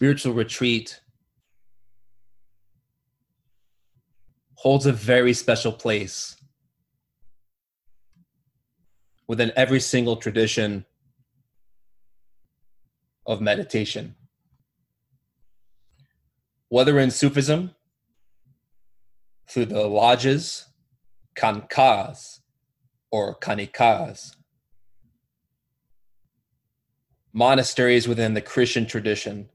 Spiritual retreat holds a very special place within every single tradition of meditation. Whether in Sufism, through the lodges, khanqahs, or kanikas, monasteries within the Christian tradition,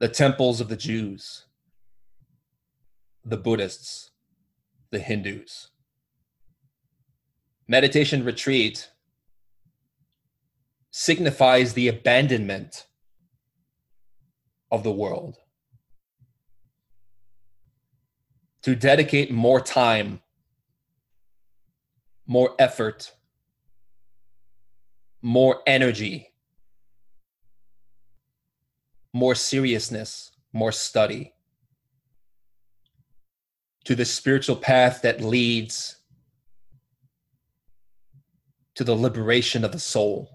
the temples of the Jews, the Buddhists, the Hindus. Meditation retreat signifies the abandonment of the world. To dedicate more time, more effort, more energy more seriousness, more study to the spiritual path that leads to the liberation of the soul.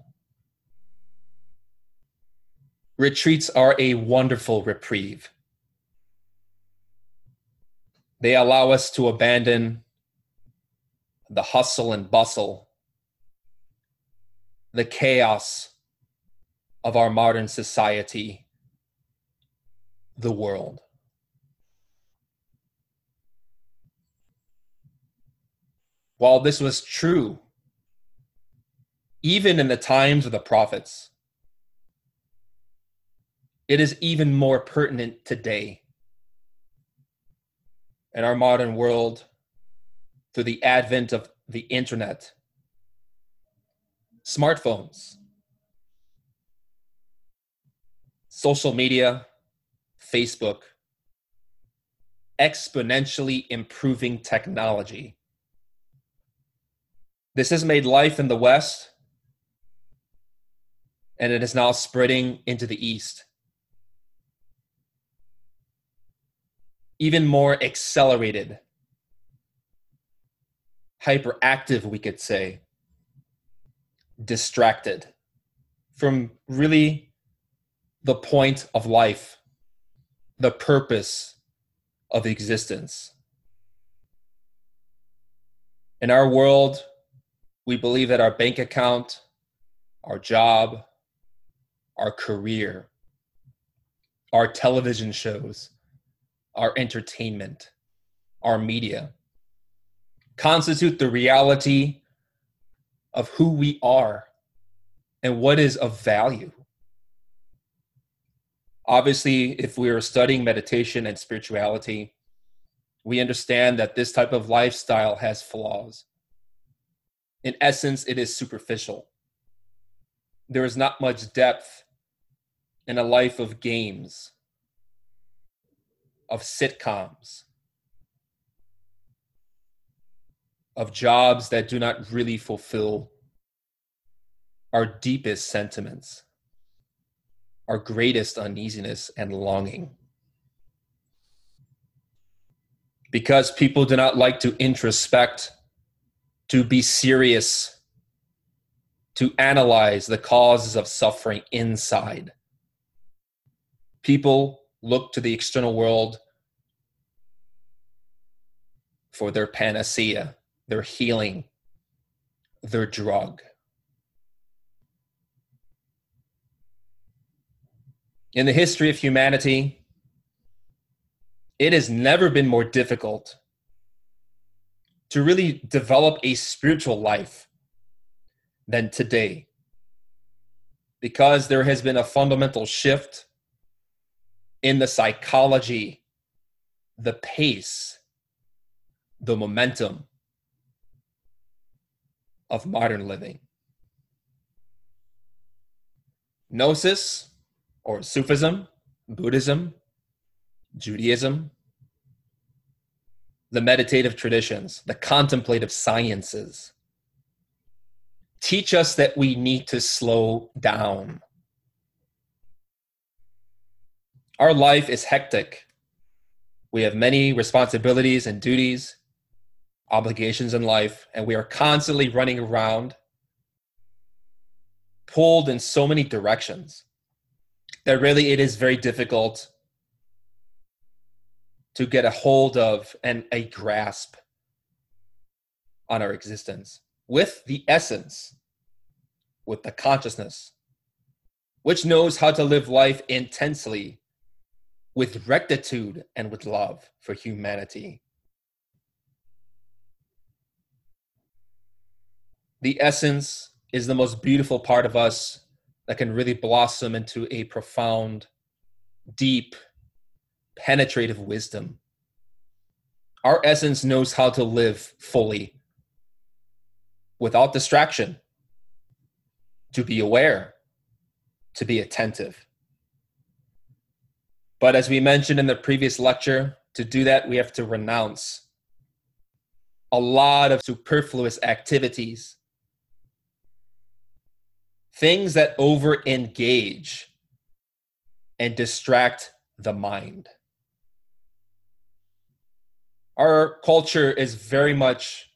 Retreats are a wonderful reprieve. They allow us to abandon the hustle and bustle, the chaos of our modern society the world. While this was true, even in the times of the prophets, it is even more pertinent today in our modern world through the advent of the internet, smartphones, social media, Facebook, exponentially improving technology. This has made life in the West, and it is now spreading into the East. Even more accelerated, hyperactive, we could say, distracted from really the point of life the purpose of existence. In our world, we believe that our bank account, our job, our career, our television shows, our entertainment, our media constitute the reality of who we are and what is of value obviously if we are studying meditation and spirituality we understand that this type of lifestyle has flaws. In essence it is superficial. There is not much depth in a life of games of sitcoms of jobs that do not really fulfill our deepest sentiments our greatest uneasiness and longing. Because people do not like to introspect, to be serious, to analyze the causes of suffering inside. People look to the external world for their panacea, their healing, their drug. In the history of humanity, it has never been more difficult to really develop a spiritual life than today because there has been a fundamental shift in the psychology, the pace, the momentum of modern living. Gnosis or Sufism, Buddhism, Judaism, the meditative traditions, the contemplative sciences teach us that we need to slow down. Our life is hectic. We have many responsibilities and duties, obligations in life, and we are constantly running around, pulled in so many directions that really it is very difficult to get a hold of and a grasp on our existence with the essence, with the consciousness, which knows how to live life intensely with rectitude and with love for humanity. The essence is the most beautiful part of us that can really blossom into a profound, deep, penetrative wisdom. Our essence knows how to live fully without distraction, to be aware, to be attentive. But as we mentioned in the previous lecture, to do that, we have to renounce a lot of superfluous activities things that over engage and distract the mind. Our culture is very much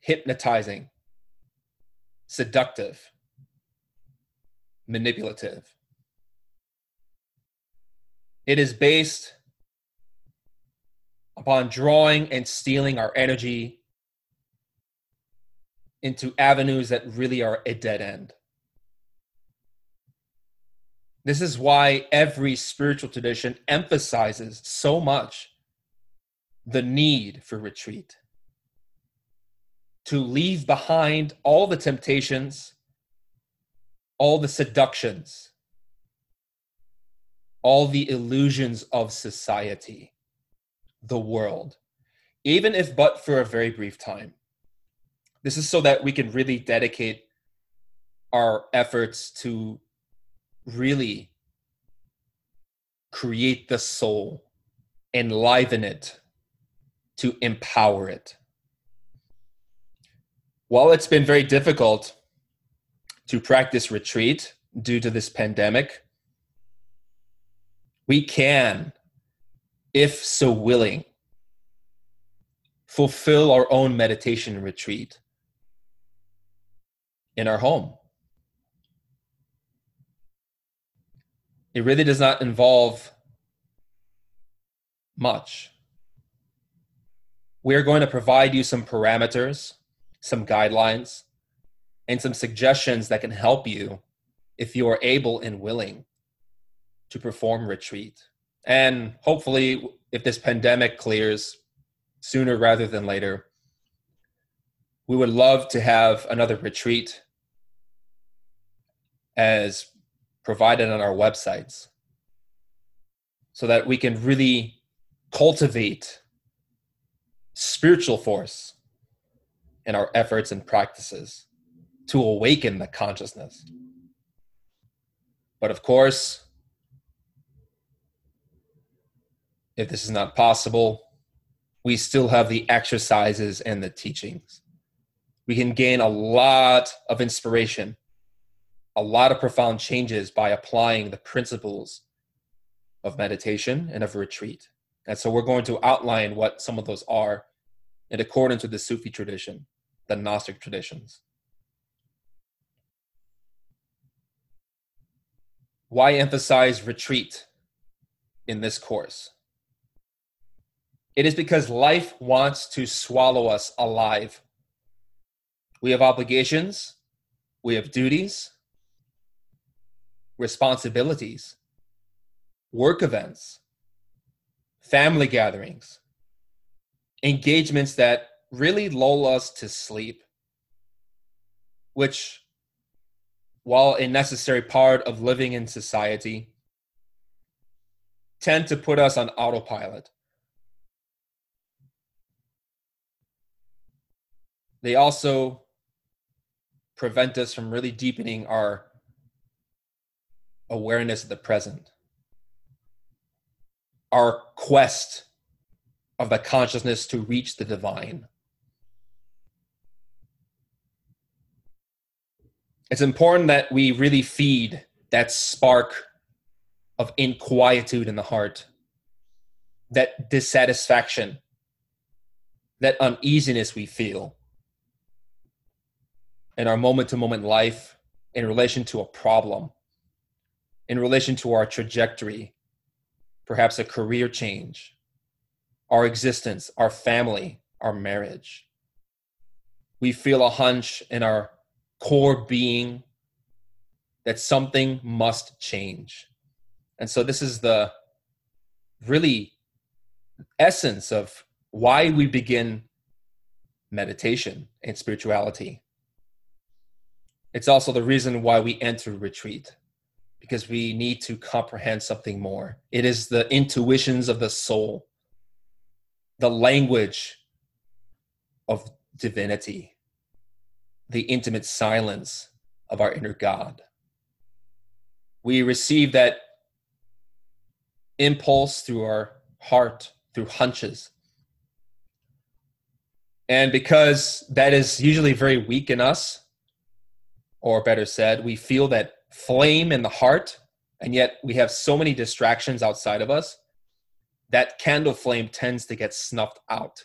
hypnotizing, seductive, manipulative. It is based upon drawing and stealing our energy into avenues that really are a dead end. This is why every spiritual tradition emphasizes so much the need for retreat. To leave behind all the temptations, all the seductions, all the illusions of society, the world, even if but for a very brief time. This is so that we can really dedicate our efforts to really create the soul, enliven it, to empower it. While it's been very difficult to practice retreat due to this pandemic, we can, if so willing, fulfill our own meditation retreat in our home. It really does not involve much. We are going to provide you some parameters, some guidelines, and some suggestions that can help you if you are able and willing to perform retreat. And hopefully, if this pandemic clears sooner rather than later, we would love to have another retreat as provided on our websites so that we can really cultivate spiritual force in our efforts and practices to awaken the consciousness. But of course, if this is not possible, we still have the exercises and the teachings we can gain a lot of inspiration a lot of profound changes by applying the principles of meditation and of retreat. And so we're going to outline what some of those are in accordance with the Sufi tradition, the Gnostic traditions. Why emphasize retreat in this course? It is because life wants to swallow us alive. We have obligations, we have duties, responsibilities, work events, family gatherings, engagements that really lull us to sleep, which, while a necessary part of living in society, tend to put us on autopilot. They also prevent us from really deepening our awareness of the present, our quest of the consciousness to reach the divine. It's important that we really feed that spark of inquietude in the heart, that dissatisfaction, that uneasiness we feel in our moment to moment life in relation to a problem in relation to our trajectory, perhaps a career change, our existence, our family, our marriage. We feel a hunch in our core being that something must change. And so, this is the really essence of why we begin meditation and spirituality. It's also the reason why we enter retreat because we need to comprehend something more. It is the intuitions of the soul, the language of divinity, the intimate silence of our inner God. We receive that impulse through our heart, through hunches. And because that is usually very weak in us, or better said, we feel that flame in the heart, and yet we have so many distractions outside of us, that candle flame tends to get snuffed out.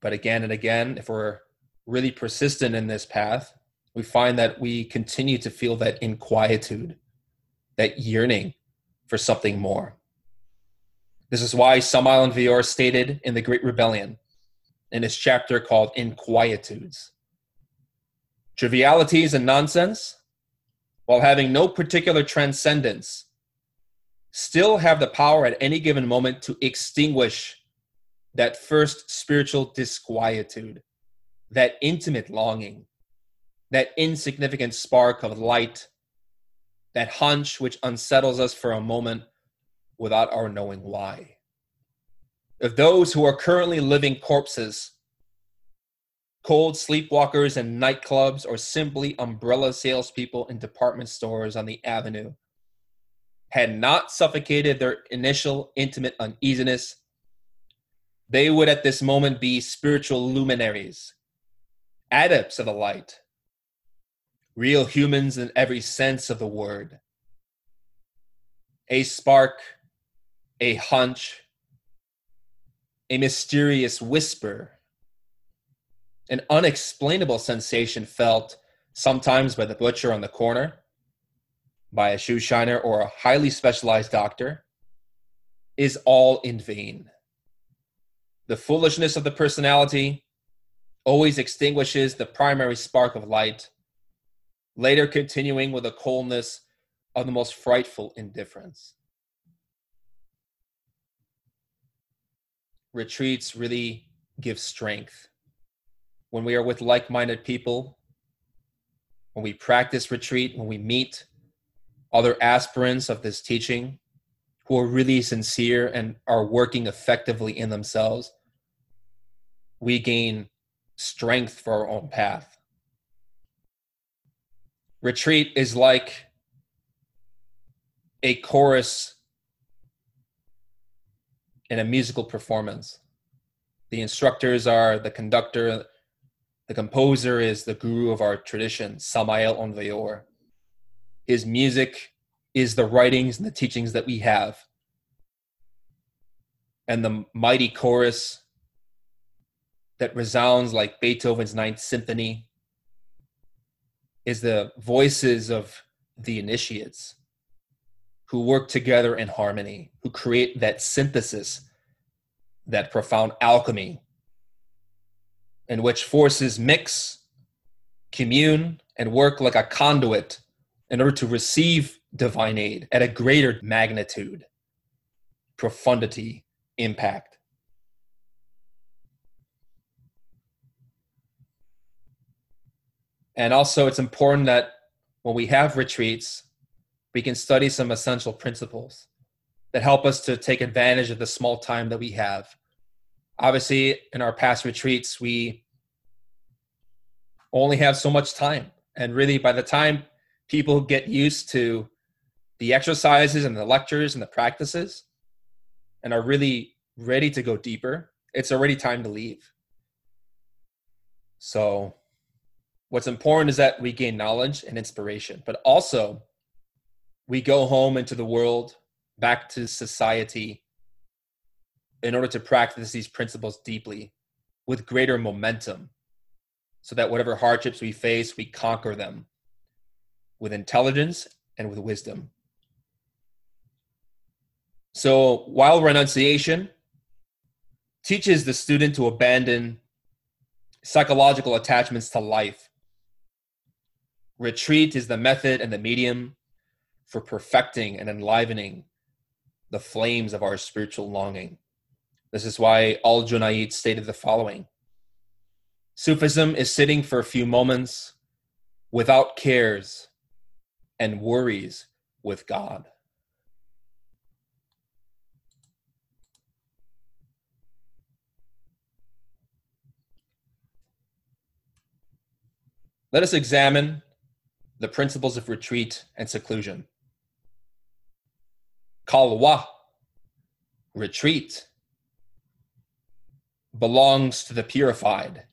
But again and again, if we're really persistent in this path, we find that we continue to feel that inquietude, that yearning for something more. This is why Samael Aun Weor stated in The Great Rebellion, in his chapter called Inquietudes, trivialities and nonsense, while having no particular transcendence, still have the power at any given moment to extinguish that first spiritual disquietude, that intimate longing, that insignificant spark of light, that hunch which unsettles us for a moment without our knowing why. Of those who are currently living corpses, cold sleepwalkers in nightclubs, or simply umbrella salespeople in department stores on the avenue had not suffocated their initial intimate uneasiness, they would at this moment be spiritual luminaries, adepts of the light, real humans in every sense of the word. A spark, a hunch, a mysterious whisper an unexplainable sensation felt sometimes by the butcher on the corner, by a shoe shiner, or a highly specialized doctor is all in vain. The foolishness of the personality always extinguishes the primary spark of light, later continuing with a coldness of the most frightful indifference. Retreats really give strength when we are with like minded people, when we practice retreat, when we meet other aspirants of this teaching who are really sincere and are working effectively in themselves, we gain strength for our own path. Retreat is like a chorus in a musical performance. The instructors are the conductor, The composer is the guru of our tradition, Samael Weor. His music is the writings and the teachings that we have. And the mighty chorus that resounds like Beethoven's Ninth Symphony is the voices of the initiates who work together in harmony, who create that synthesis, that profound alchemy in which forces mix, commune, and work like a conduit in order to receive divine aid at a greater magnitude, profundity, impact. And also, it's important that when we have retreats, we can study some essential principles that help us to take advantage of the small time that we have. Obviously, in our past retreats, we only have so much time. And really, by the time people get used to the exercises and the lectures and the practices and are really ready to go deeper, it's already time to leave. So, what's important is that we gain knowledge and inspiration, but also we go home into the world, back to society, in order to practice these principles deeply with greater momentum so that whatever hardships we face, we conquer them with intelligence and with wisdom. So while renunciation teaches the student to abandon psychological attachments to life, retreat is the method and the medium for perfecting and enlivening the flames of our spiritual longing. This is why Al Junaid stated the following Sufism is sitting for a few moments without cares and worries with God. Let us examine the principles of retreat and seclusion. Khalwa, retreat, belongs to the purified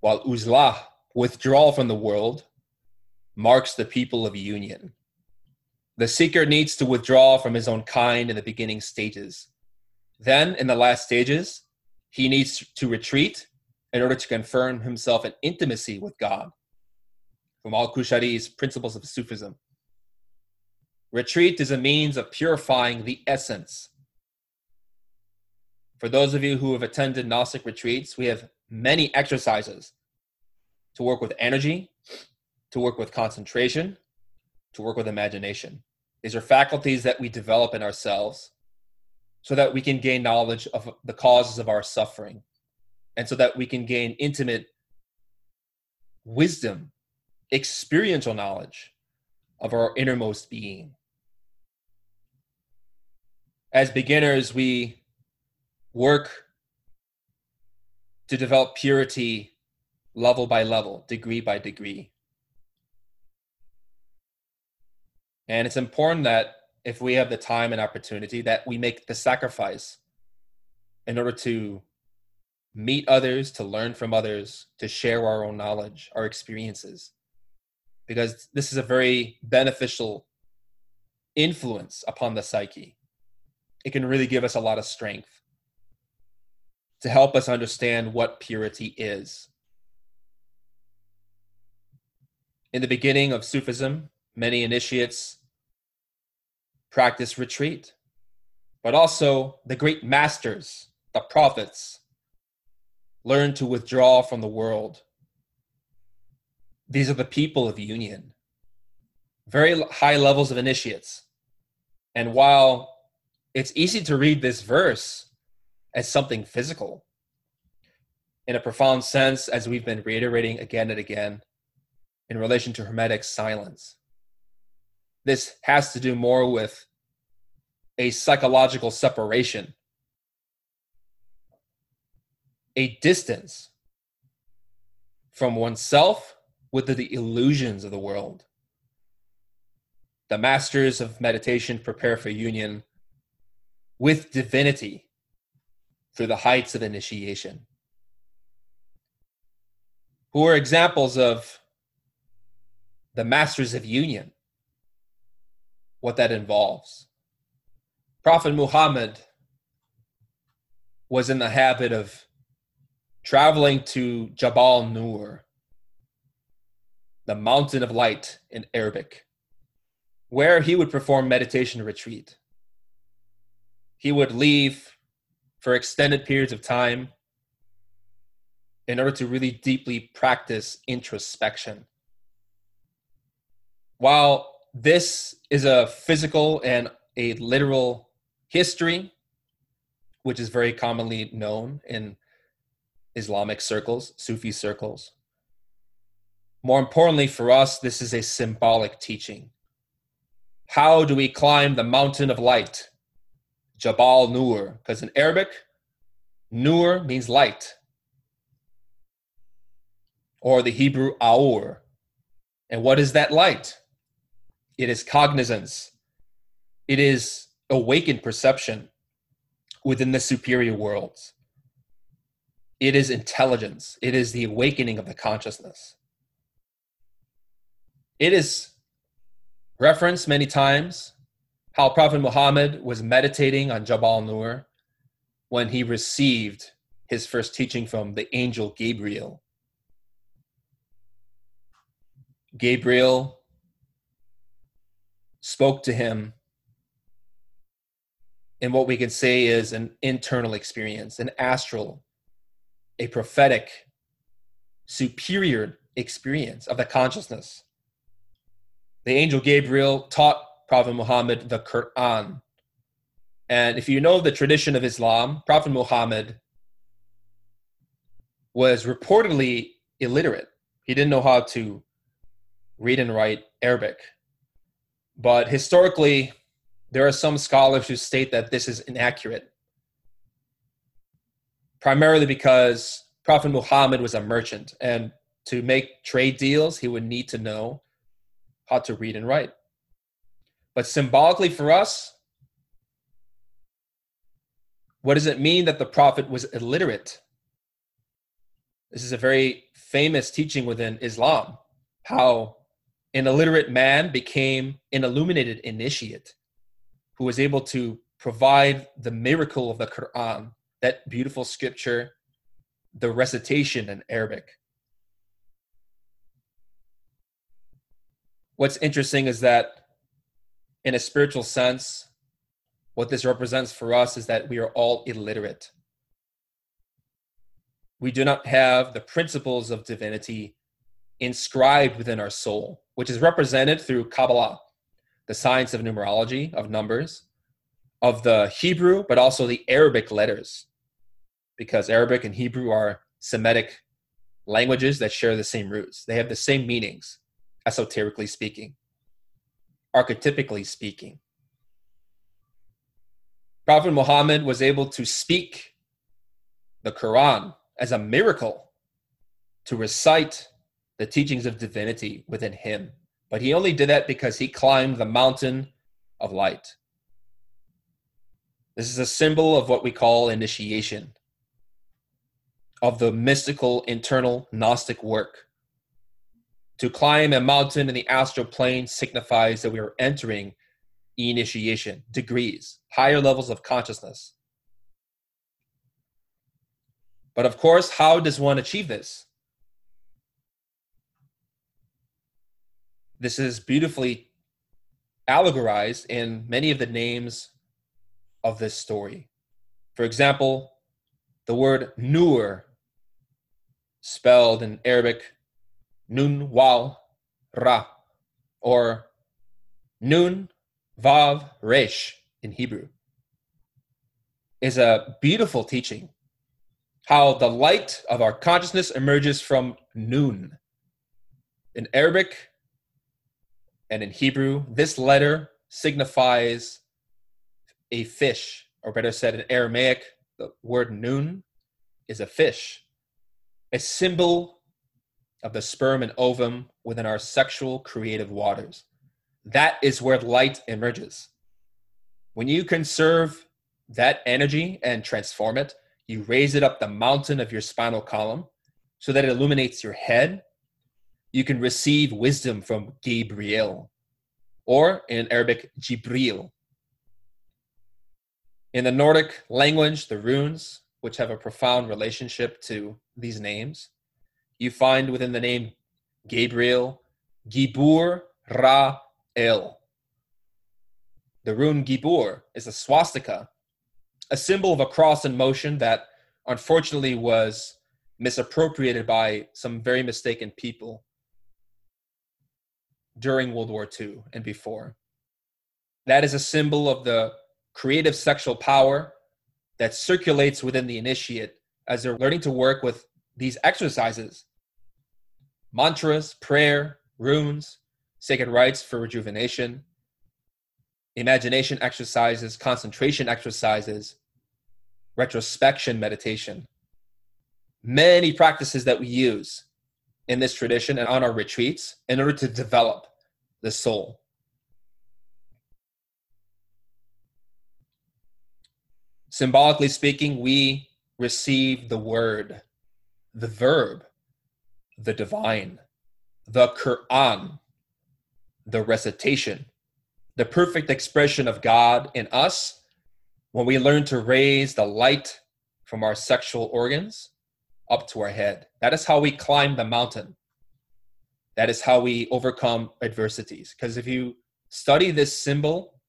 while uzlah, withdrawal from the world, marks the people of union. The seeker needs to withdraw from his own kind in the beginning stages. Then, in the last stages, he needs to retreat in order to confirm himself in intimacy with God. From Al Qushayri's Principles of Sufism. Retreat is a means of purifying the essence. For those of you who have attended Gnostic retreats, we have many exercises to work with energy, to work with concentration, to work with imagination. These are faculties that we develop in ourselves so that we can gain knowledge of the causes of our suffering and so that we can gain intimate wisdom, experiential knowledge of our innermost being. As beginners, we work to develop purity level by level, degree by degree. And it's important that if we have the time and opportunity that we make the sacrifice in order to meet others, to learn from others, to share our own knowledge, our experiences. Because this is a very beneficial influence upon the psyche. It can really give us a lot of strength to help us understand what purity is. In the beginning of Sufism, many initiates practice retreat, but also the great masters, the prophets, learn to withdraw from the world. These are the people of union, very high levels of initiates. And while it's easy to read this verse as something physical in a profound sense, as we've been reiterating again and again in relation to Hermetic silence. This has to do more with a psychological separation, a distance from oneself with the illusions of the world. The masters of meditation prepare for union with divinity through the heights of initiation. who are examples of the masters of union, what that involves. Prophet Muhammad was in the habit of traveling to Jabal Nur, the mountain of light in Arabic, where he would perform meditation retreat. He would leave for extended periods of time in order to really deeply practice introspection. While this is a physical and a literal history, which is very commonly known in Islamic circles, Sufi circles. More importantly for us, this is a symbolic teaching. How do we climb the mountain of light? Jabal Nur, because in Arabic, Nur means light, or the Hebrew Aur. And what is that light? It is cognizance, it is awakened perception within the superior worlds. It is intelligence, it is the awakening of the consciousness. It is referenced many times how Prophet Muhammad was meditating on Jabal Nur when he received his first teaching from the angel Gabriel. Gabriel spoke to him in what we can say is an internal experience, an astral, a prophetic, superior experience of the consciousness. The angel Gabriel taught Prophet Muhammad the Quran. And if you know the tradition of Islam, Prophet Muhammad was reportedly illiterate. He didn't know how to read and write Arabic. But historically, there are some scholars who state that this is inaccurate, primarily because Prophet Muhammad was a merchant, and to make trade deals, he would need to know how to read and write. But symbolically for us, what does it mean that the prophet was illiterate? This is a very famous teaching within Islam how an illiterate man became an illuminated initiate who was able to provide the miracle of the Quran, that beautiful scripture, the recitation in Arabic. What's interesting is that, in a spiritual sense, what this represents for us is that we are all illiterate. We do not have the principles of divinity inscribed within our soul, which is represented through Kabbalah the science of numerology, of numbers, of the Hebrew, but also the Arabic letters, because Arabic and Hebrew are Semitic languages that share the same roots. They have the same meanings, esoterically speaking, archetypically speaking. Prophet Muhammad was able to speak the Quran as a miracle, to recite the teachings of divinity within him but he only did that because he climbed the mountain of light. This is a symbol of what we call initiation, of the mystical internal Gnostic work. To climb a mountain in the astral plane signifies that we are entering initiation, degrees, higher levels of consciousness. But of course, how does one achieve this? this is beautifully allegorized in many of the names of this story. For example, the word Nur, spelled in Arabic Nun Waw Ra, or Nun Vav Resh in Hebrew, is a beautiful teaching. How the light of our consciousness emerges from Nun. In Arabic, and in Hebrew, this letter signifies a fish, or better said, in Aramaic, the word nun is a fish, a symbol of the sperm and ovum within our sexual creative waters. That is where light emerges. When you conserve that energy and transform it, you raise it up the mountain of your spinal column, so that it illuminates your head, you can receive wisdom from Gabriel, or in Arabic, Jibril. In the Nordic language, the runes, which have a profound relationship to these names, you find within the name Gabriel, Gibur Ra El. The rune Gibur is a swastika, a symbol of a cross in motion that unfortunately was misappropriated by some very mistaken people during World War II and before. That is a symbol of the creative sexual power that circulates within the initiate as they're learning to work with these exercises mantras, prayer, runes, sacred rites for rejuvenation, imagination exercises, concentration exercises, retrospection meditation. Many practices that we use in this tradition and on our retreats in order to develop the soul. Symbolically speaking, we receive the word, the verb, the divine, the Quran, the recitation, the perfect expression of God in us when we learn to raise the light from our sexual organs up to our head. That is how we climb the mountain. That is how we overcome adversities. Because if you study this symbol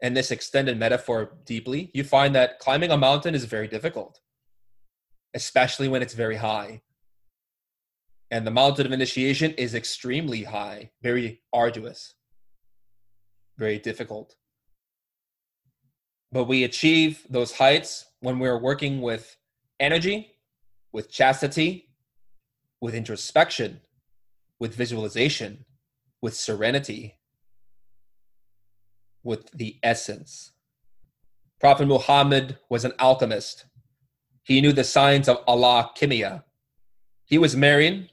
and this extended metaphor deeply, you find that climbing a mountain is very difficult, especially when it's very high. And the mountain of initiation is extremely high, very arduous, very difficult. But we achieve those heights when we're working with energy, with chastity, with introspection, with visualization, with serenity, with the essence. Prophet Muhammad was an alchemist. He knew the science of Allah Kimia. He was married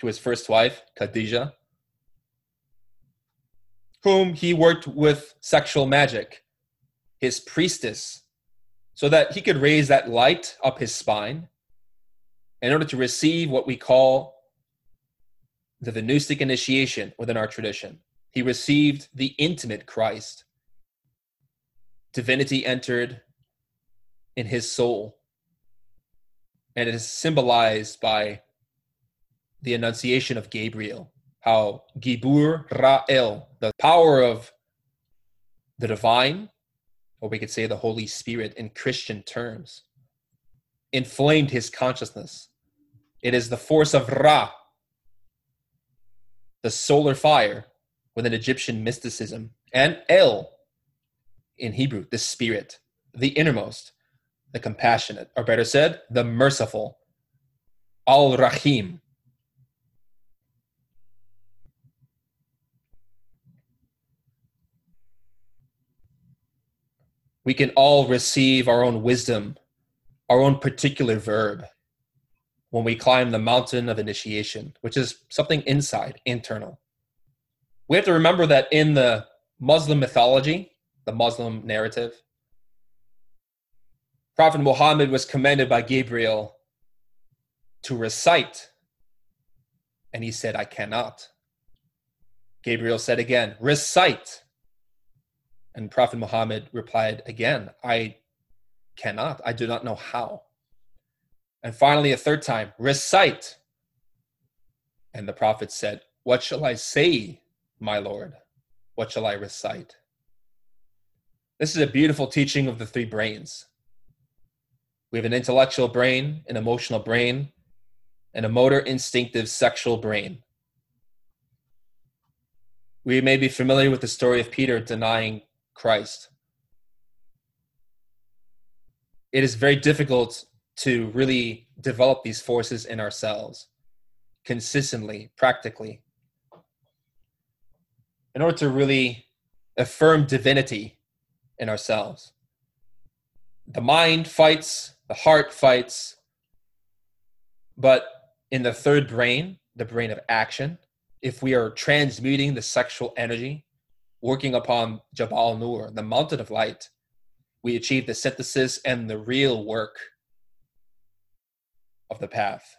to his first wife, Khadijah, whom he worked with sexual magic, his priestess, so that he could raise that light up his spine in order to receive what we call the Venustic initiation within our tradition. He received the intimate Christ. Divinity entered in his soul. And it is symbolized by the Annunciation of Gabriel, how Gibur Ra'el, the power of the divine, or we could say the Holy Spirit in Christian terms, inflamed his consciousness. It is the force of Ra, the solar fire within Egyptian mysticism, and El in Hebrew, the spirit, the innermost, the compassionate, or better said, the merciful, Al Rahim. We can all receive our own wisdom, our own particular verb when we climb the mountain of initiation, which is something inside, internal. We have to remember that in the Muslim mythology, the Muslim narrative, Prophet Muhammad was commanded by Gabriel to recite, and he said, I cannot. Gabriel said again, recite. And Prophet Muhammad replied again, I cannot. I do not know how. And finally, a third time, recite. And the prophet said, What shall I say, my Lord? What shall I recite? This is a beautiful teaching of the three brains. We have an intellectual brain, an emotional brain, and a motor, instinctive, sexual brain. We may be familiar with the story of Peter denying Christ. It is very difficult to really develop these forces in ourselves consistently, practically, in order to really affirm divinity in ourselves. The mind fights, the heart fights, but in the third brain, the brain of action, if we are transmuting the sexual energy, working upon Jabal Nur, the mountain of light, we achieve the synthesis and the real work of the path.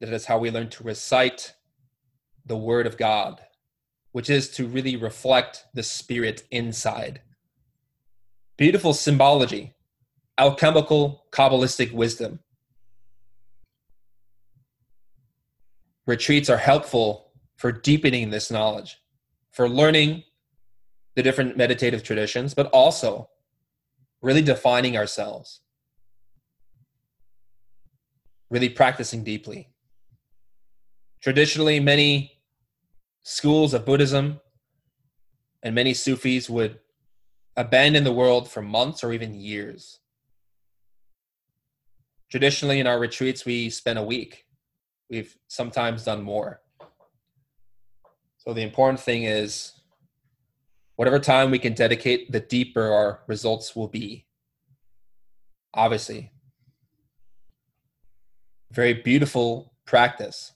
That is how we learn to recite the Word of God, which is to really reflect the Spirit inside. Beautiful symbology, alchemical, Kabbalistic wisdom. Retreats are helpful for deepening this knowledge, for learning the different meditative traditions, but also really defining ourselves, really practicing deeply. Traditionally, many schools of Buddhism and many Sufis would abandon the world for months or even years. Traditionally, in our retreats, we spend a week. We've sometimes done more. So, the important thing is whatever time we can dedicate, the deeper our results will be. Obviously, very beautiful practice.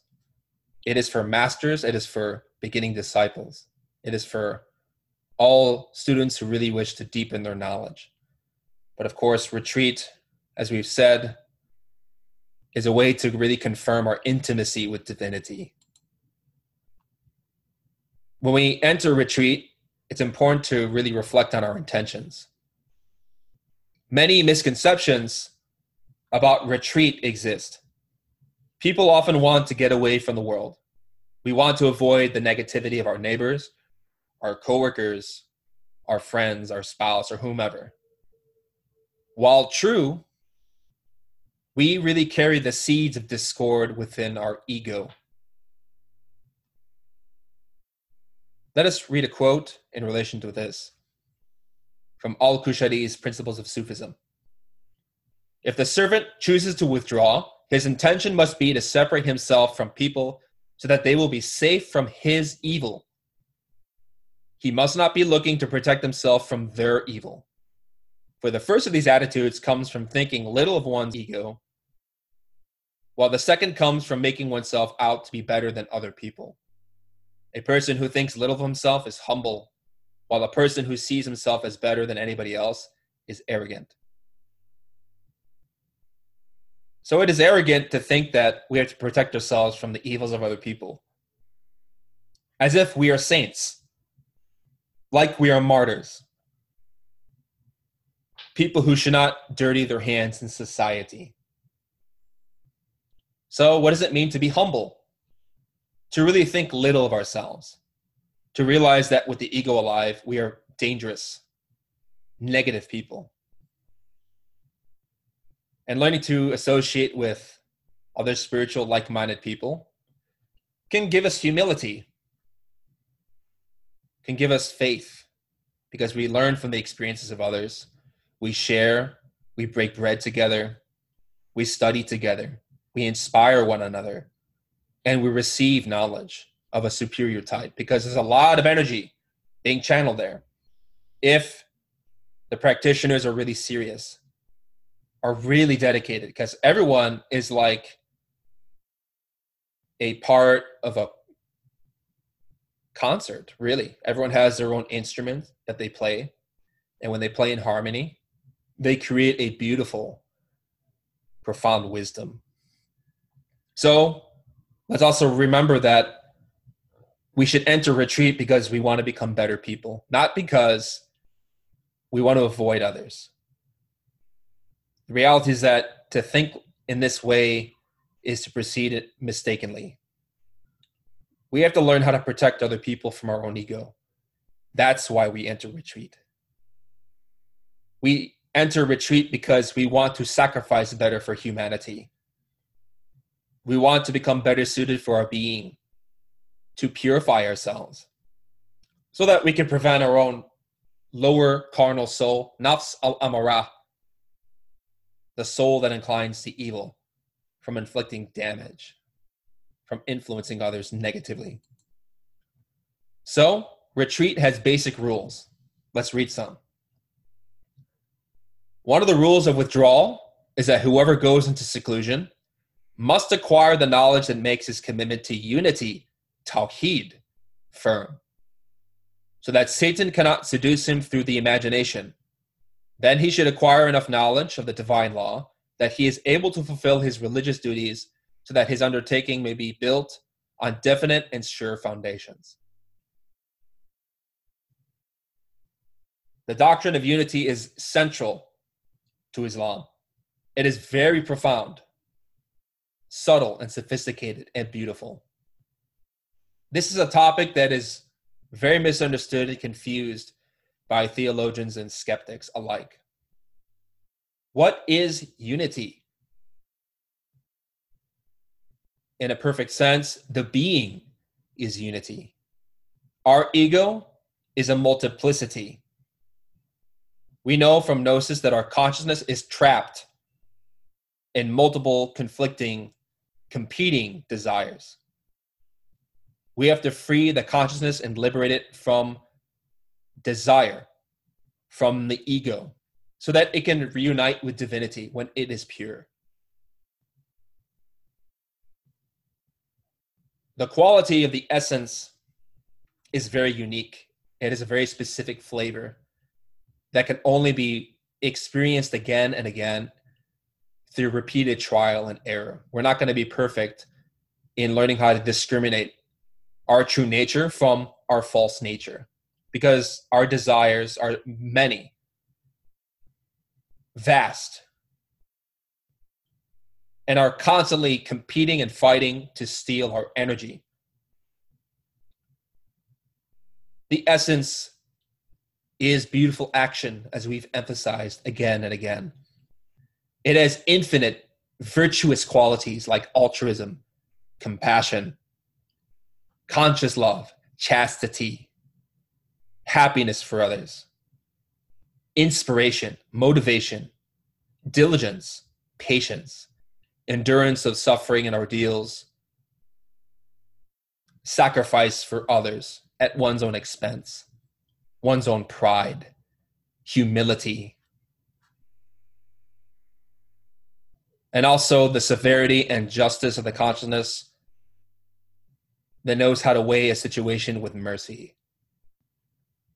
It is for masters, it is for beginning disciples, it is for all students who really wish to deepen their knowledge. But of course, retreat, as we've said, is a way to really confirm our intimacy with divinity. When we enter retreat, it's important to really reflect on our intentions. Many misconceptions about retreat exist. People often want to get away from the world. We want to avoid the negativity of our neighbors, our coworkers, our friends, our spouse, or whomever. While true, we really carry the seeds of discord within our ego. Let us read a quote in relation to this from Al Qushayri's Principles of Sufism. If the servant chooses to withdraw, his intention must be to separate himself from people so that they will be safe from his evil. He must not be looking to protect himself from their evil. For the first of these attitudes comes from thinking little of one's ego, while the second comes from making oneself out to be better than other people. A person who thinks little of himself is humble, while a person who sees himself as better than anybody else is arrogant. So it is arrogant to think that we have to protect ourselves from the evils of other people, as if we are saints, like we are martyrs, people who should not dirty their hands in society. So, what does it mean to be humble? To really think little of ourselves, to realize that with the ego alive, we are dangerous, negative people. And learning to associate with other spiritual, like minded people can give us humility, can give us faith, because we learn from the experiences of others. We share, we break bread together, we study together, we inspire one another, and we receive knowledge of a superior type because there's a lot of energy being channeled there. If the practitioners are really serious, are really dedicated, because everyone is like a part of a concert, really. Everyone has their own instrument that they play. And when they play in harmony, they create a beautiful, profound wisdom. So let's also remember that we should enter retreat because we want to become better people, not because we want to avoid others. The reality is that to think in this way is to proceed it mistakenly. We have to learn how to protect other people from our own ego. That's why we enter retreat. We enter retreat because we want to sacrifice better for humanity. We want to become better suited for our being, to purify ourselves, so that we can prevent our own lower carnal soul, nafs al amara, the soul that inclines to evil, from inflicting damage, from influencing others negatively. So, retreat has basic rules. Let's read some. One of the rules of withdrawal is that whoever goes into seclusion must acquire the knowledge that makes his commitment to unity, tawheed, firm, so that Satan cannot seduce him through the imagination. Then he should acquire enough knowledge of the divine law that he is able to fulfill his religious duties so that his undertaking may be built on definite and sure foundations. The doctrine of unity is central to Islam. It is very profound, subtle, and sophisticated, and beautiful. This is a topic that is very misunderstood and confused by theologians and skeptics alike. What is unity? In a perfect sense, the being is unity. Our ego is a multiplicity. We know from Gnosis that our consciousness is trapped in multiple conflicting, competing desires. We have to free the consciousness and liberate it from desire, from the ego, so that it can reunite with divinity when it is pure. The quality of the essence is very unique. It is a very specific flavor that can only be experienced again and again through repeated trial and error. We're not going to be perfect in learning how to discriminate our true nature from our false nature because our desires are many, vast, and are constantly competing and fighting to steal our energy. The essence is beautiful action, as we've emphasized again and again. It has infinite virtuous qualities like altruism, compassion, conscious love, chastity, happiness for others, inspiration, motivation, diligence, patience, endurance of suffering and ordeals, sacrifice for others at one's own expense, one's own pride, humility, and also the severity and justice of the consciousness that knows how to weigh a situation with mercy,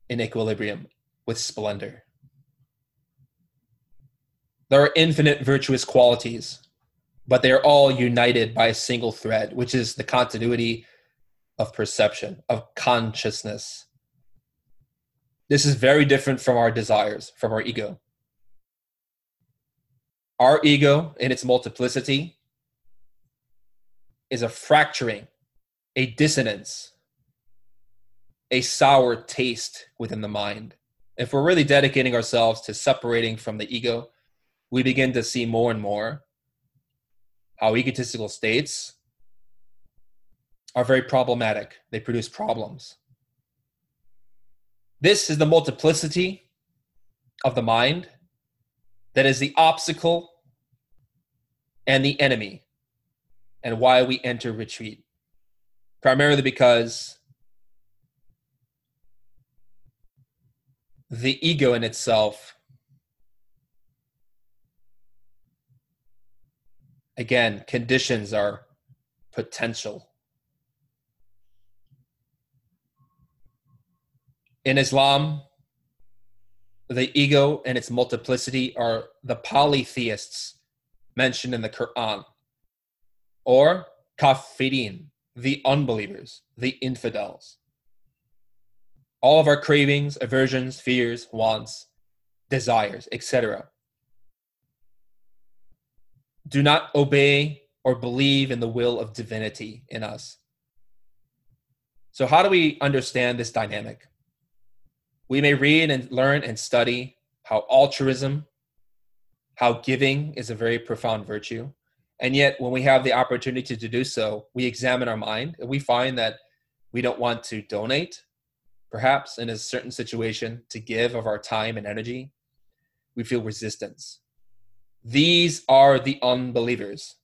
in equilibrium, with splendor. There are infinite virtuous qualities, but they are all united by a single thread, which is the continuity of perception, of consciousness. This is very different from our desires, from our ego. Our ego, in its multiplicity, is a fracturing, a dissonance, a sour taste within the mind. If we're really dedicating ourselves to separating from the ego, we begin to see more and more how egotistical states are very problematic. They produce problems. This is the multiplicity of the mind that is the obstacle and the enemy, and why we enter retreat. Primarily because the ego in itself, again, conditions our potential. In Islam, the ego and its multiplicity are the polytheists mentioned in the Quran, or kafirin, the unbelievers, the infidels. All of our cravings, aversions, fears, wants, desires, etc. Do not obey or believe in the will of divinity in us. So, how do we understand this dynamic? We may read and learn and study how altruism, how giving is a very profound virtue. And yet, when we have the opportunity to do so, we examine our mind and we find that we don't want to donate, perhaps in a certain situation, to give of our time and energy. We feel resistance. These are the unbelievers.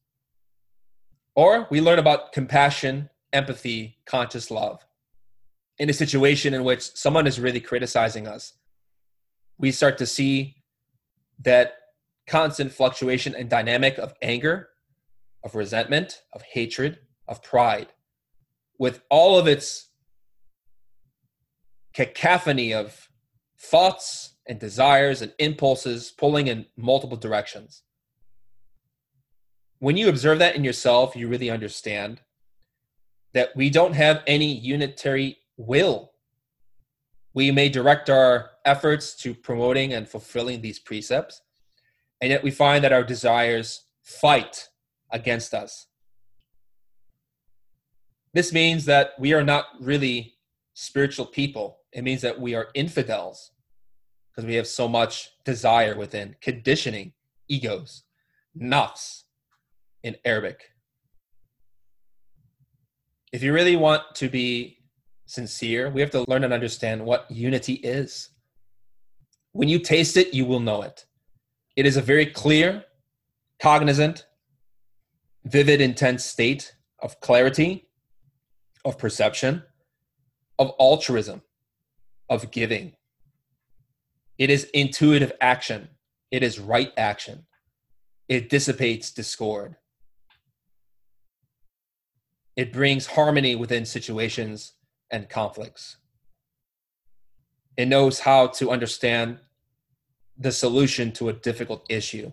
Or we learn about compassion, empathy, conscious love in a situation in which someone is really criticizing us, we start to see that constant fluctuation and dynamic of anger, of resentment, of hatred, of pride, with all of its cacophony of thoughts and desires and impulses pulling in multiple directions. when you observe that in yourself, you really understand that we don't have any unitary will. We may direct our efforts to promoting and fulfilling these precepts, and yet we find that our desires fight against us. This means that we are not really spiritual people. It means that we are infidels because we have so much desire within, conditioning, egos, nafs in Arabic. If you really want to be sincere, we have to learn and understand what unity is. When you taste it, you will know it. It is a very clear, cognizant, vivid, intense state of clarity, of perception, of altruism, of giving. It is intuitive action. It is right action. It dissipates discord. It brings harmony within situations and conflicts. It knows how to understand the solution to a difficult issue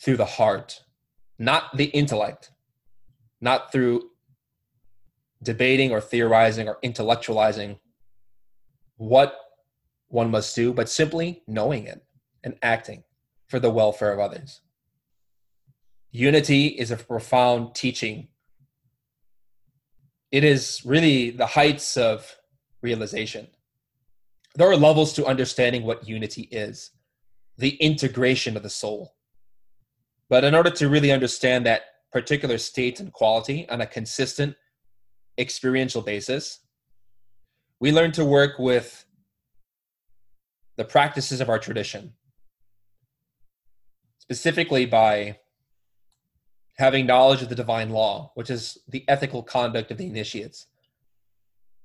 through the heart, not the intellect, not through debating or theorizing or intellectualizing what one must do, but simply knowing it and acting for the welfare of others. Unity is a profound teaching. It is really the heights of realization. There are levels to understanding what unity is, the integration of the soul. But in order to really understand that particular state and quality on a consistent experiential basis, we learn to work with the practices of our tradition, specifically by having knowledge of the divine law, which is the ethical conduct of the initiates,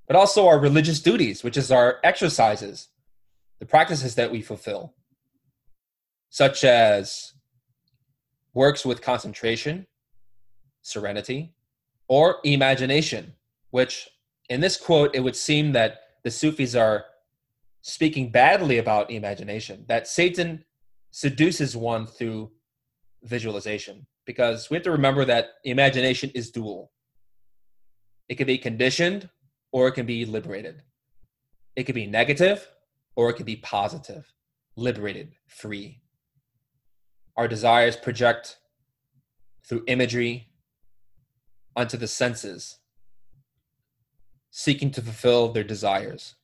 but also our religious duties, which is our exercises, the practices that we fulfill, such as works with concentration, serenity, or imagination, which in this quote, it would seem that the Sufis are speaking badly about imagination, that Satan seduces one through visualization. Because we have to remember that imagination is dual. It can be conditioned or it can be liberated. It can be negative or it can be positive, liberated, free. Our desires project through imagery onto the senses, seeking to fulfill their desires.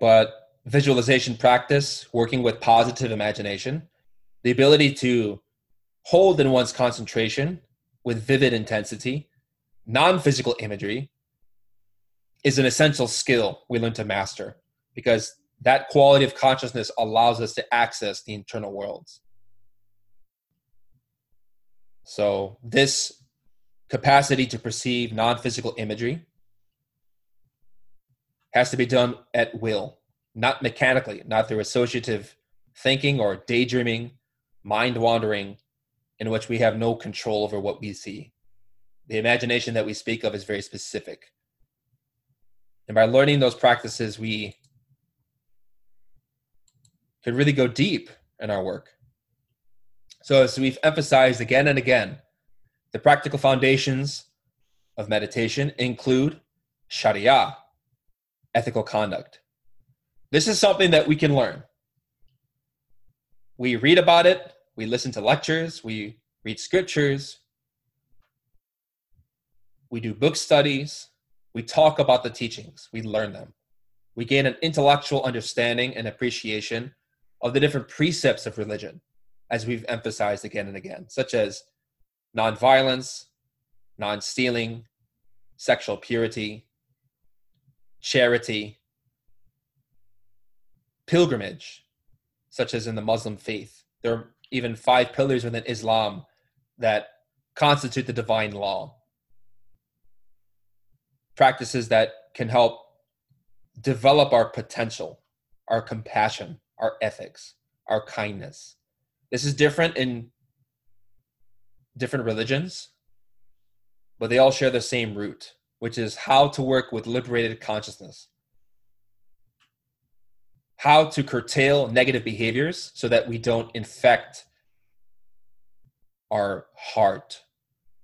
but visualization practice, working with positive imagination, the ability to hold in one's concentration with vivid intensity, non physical imagery, is an essential skill we learn to master because that quality of consciousness allows us to access the internal worlds. So, this capacity to perceive non physical imagery has to be done at will, not mechanically, not through associative thinking or daydreaming, mind wandering, in which we have no control over what we see. The imagination that we speak of is very specific. And by learning those practices, we could really go deep in our work. So, as we've emphasized again and again, the practical foundations of meditation include Sharia, ethical conduct. This is something that we can learn. We read about it, we listen to lectures, we read scriptures, we do book studies, we talk about the teachings, we learn them. We gain an intellectual understanding and appreciation of the different precepts of religion, as we've emphasized again and again, such as nonviolence, non stealing, sexual purity, charity, pilgrimage, such as in the Muslim faith. There are even five pillars within Islam that constitute the divine law. Practices that can help develop our potential, our compassion, our ethics, our kindness. This is different in different religions, but they all share the same root which is how to work with liberated consciousness. How to curtail negative behaviors so that we don't infect our heart,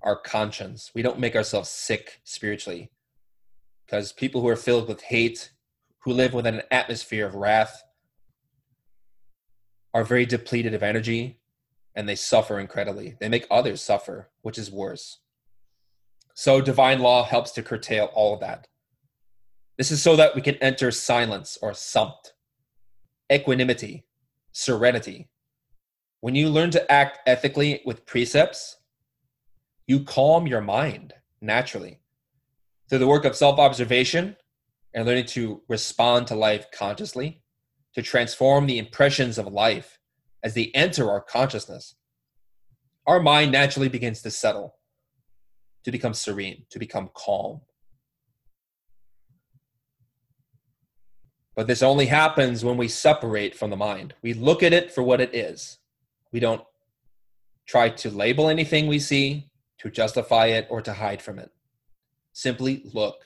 our conscience. We don't make ourselves sick spiritually. Because people who are filled with hate, who live within an atmosphere of wrath, are very depleted of energy and they suffer incredibly. They make others suffer, which is worse. So, divine law helps to curtail all of that. This is so that we can enter silence or samt, equanimity, serenity. When you learn to act ethically with precepts, you calm your mind naturally. Through the work of self observation and learning to respond to life consciously, to transform the impressions of life as they enter our consciousness, our mind naturally begins to settle, to become serene, to become calm. But this only happens when we separate from the mind. We look at it for what it is. We don't try to label anything we see, to justify it, or to hide from it. Simply look,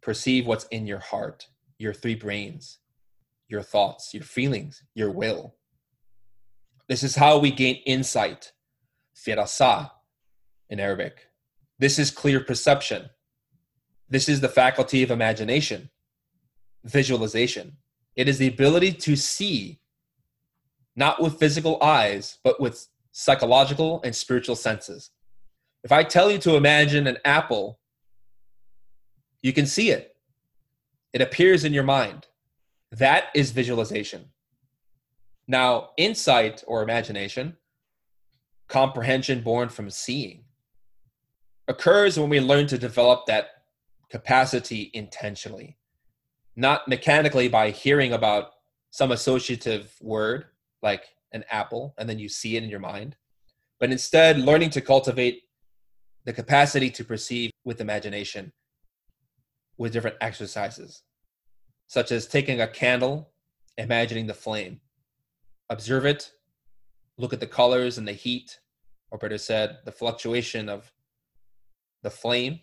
perceive what's in your heart, your three brains, your thoughts, your feelings, your will. This is how we gain insight, firasa in Arabic. This is clear perception. This is the faculty of imagination, visualization. It is the ability to see, not with physical eyes, but with psychological and spiritual senses. If I tell you to imagine an apple, you can see it. It appears in your mind. That is visualization. Now, insight or imagination, comprehension born from seeing, occurs when we learn to develop that capacity intentionally, not mechanically by hearing about some associative word like an apple and then you see it in your mind, but instead learning to cultivate the capacity to perceive with imagination with different exercises such as taking a candle, imagining the flame. Observe it, look at the colors and the heat, or better said, the fluctuation of the flame,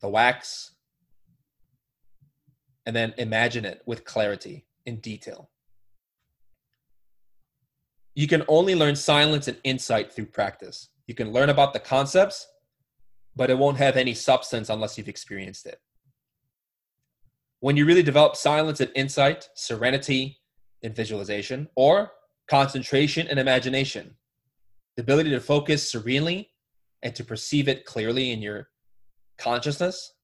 the wax, and then imagine it with clarity in detail. You can only learn silence and insight through practice. You can learn about the concepts, but it won't have any substance unless you've experienced it when you really develop silence and insight, serenity and visualization, or concentration and imagination, the ability to focus serenely and to perceive it clearly in your consciousness,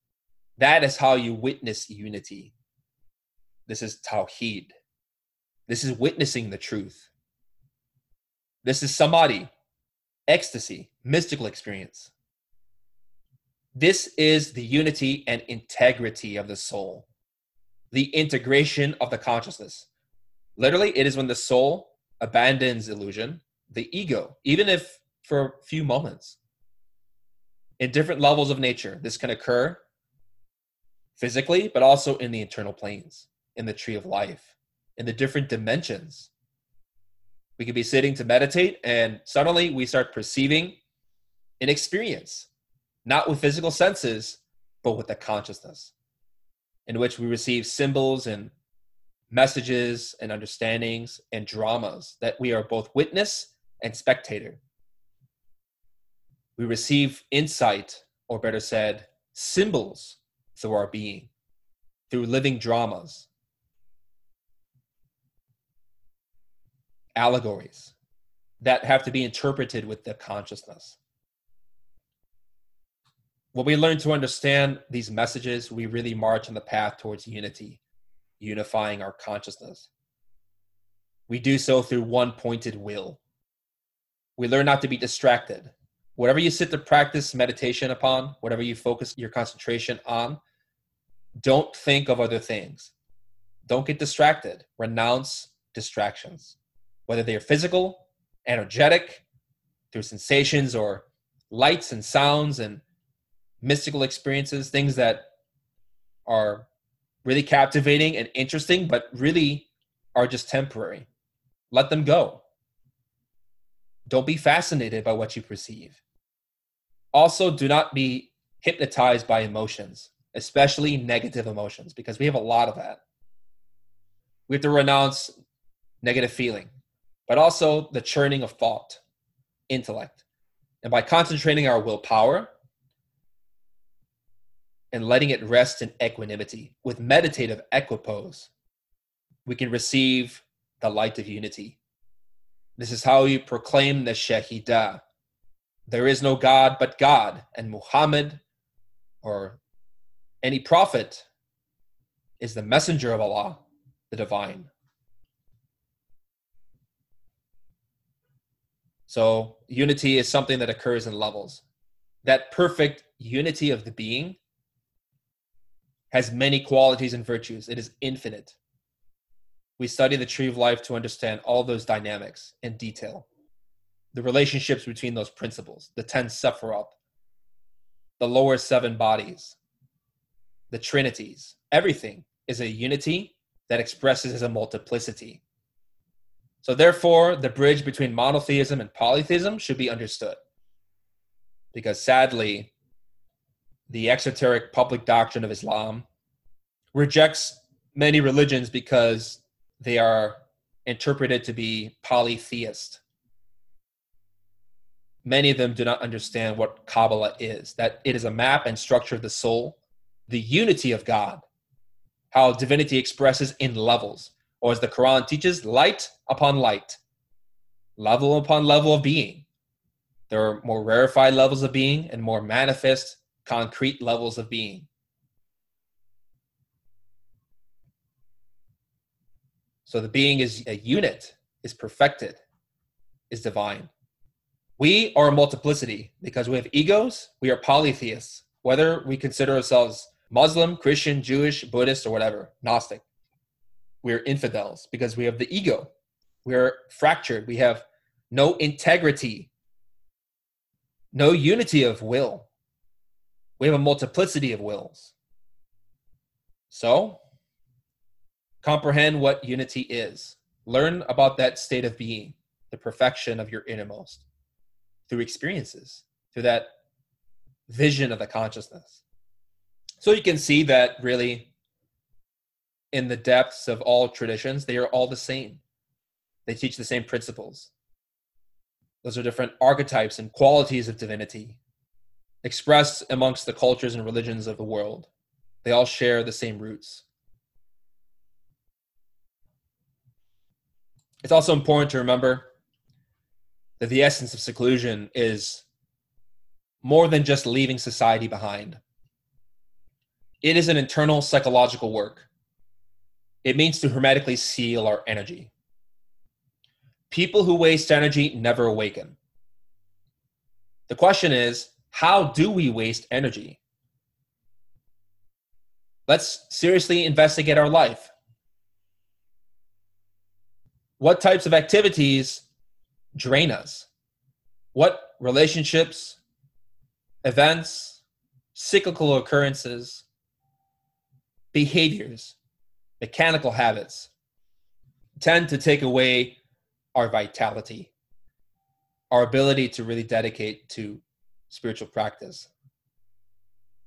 that is how you witness unity. This is tawheed. This is witnessing the truth. This is samadhi, ecstasy, mystical experience. This is the unity and integrity of the soul the integration of the consciousness. Literally, it is when the soul abandons illusion, the ego, even if for a few moments. In different levels of nature, this can occur physically, but also in the internal planes, in the tree of life, in the different dimensions. We could be sitting to meditate, and suddenly we start perceiving an experience, not with physical senses, but with the consciousness in which we receive symbols and messages and understandings and dramas that we are both witness and spectator. We receive insight, or better said, symbols through our being, through living dramas, allegories that have to be interpreted with the consciousness when we learn to understand these messages, we really march on the path towards unity, unifying our consciousness. We do so through one pointed will. We learn not to be distracted. Whatever you sit to practice meditation upon, whatever you focus your concentration on, don't think of other things. Don't get distracted. Renounce distractions, whether they are physical, energetic, through sensations or lights and sounds and mystical experiences, things that are really captivating and interesting, but really are just temporary. Let them go. Don't be fascinated by what you perceive. Also, do not be hypnotized by emotions, especially negative emotions, because we have a lot of that. We have to renounce negative feeling, but also the churning of thought, intellect. And by concentrating our willpower and letting it rest in equanimity with meditative equipoise, we can receive the light of unity. This is how we proclaim the Shahidah. There is no God but God, and Muhammad or any prophet is the messenger of Allah, the divine. So, unity is something that occurs in levels. That perfect unity of the being has many qualities and virtues, it is infinite. We study the tree of life to understand all those dynamics in detail. The relationships between those principles, the 10 Sephiroth, the lower seven bodies, the trinities, everything is a unity that expresses as a multiplicity. So, therefore, the bridge between monotheism and polytheism should be understood. Because sadly, the exoteric public doctrine of Islam rejects many religions because they are interpreted to be polytheist. Many of them do not understand what Kabbalah is, that it is a map and structure of the soul, the unity of God, how divinity expresses in levels, or as the Quran teaches, light upon light, level upon level of being. There are more rarefied levels of being and more manifest, concrete levels of being. So the being is a unit, is perfected, is divine. We are a multiplicity because we have egos, we are polytheists, whether we consider ourselves Muslim, Christian, Jewish, Buddhist, or whatever, Gnostic. We're infidels because we have the ego. We're fractured. We have no integrity, no unity of will. We have a multiplicity of wills. So, Comprehend what unity is. Learn about that state of being, the perfection of your innermost, through experiences, through that vision of the consciousness. So you can see that really in the depths of all traditions, they are all the same. They teach the same principles. Those are different archetypes and qualities of divinity expressed amongst the cultures and religions of the world. They all share the same roots. It's also important to remember that the essence of seclusion is more than just leaving society behind. It is an internal psychological work. It means to hermetically seal our energy. People who waste energy never awaken. The question is how do we waste energy? Let's seriously investigate our life what types of activities drain us? What relationships, events, cyclical occurrences, behaviors, mechanical habits tend to take away our vitality, our ability to really dedicate to spiritual practice?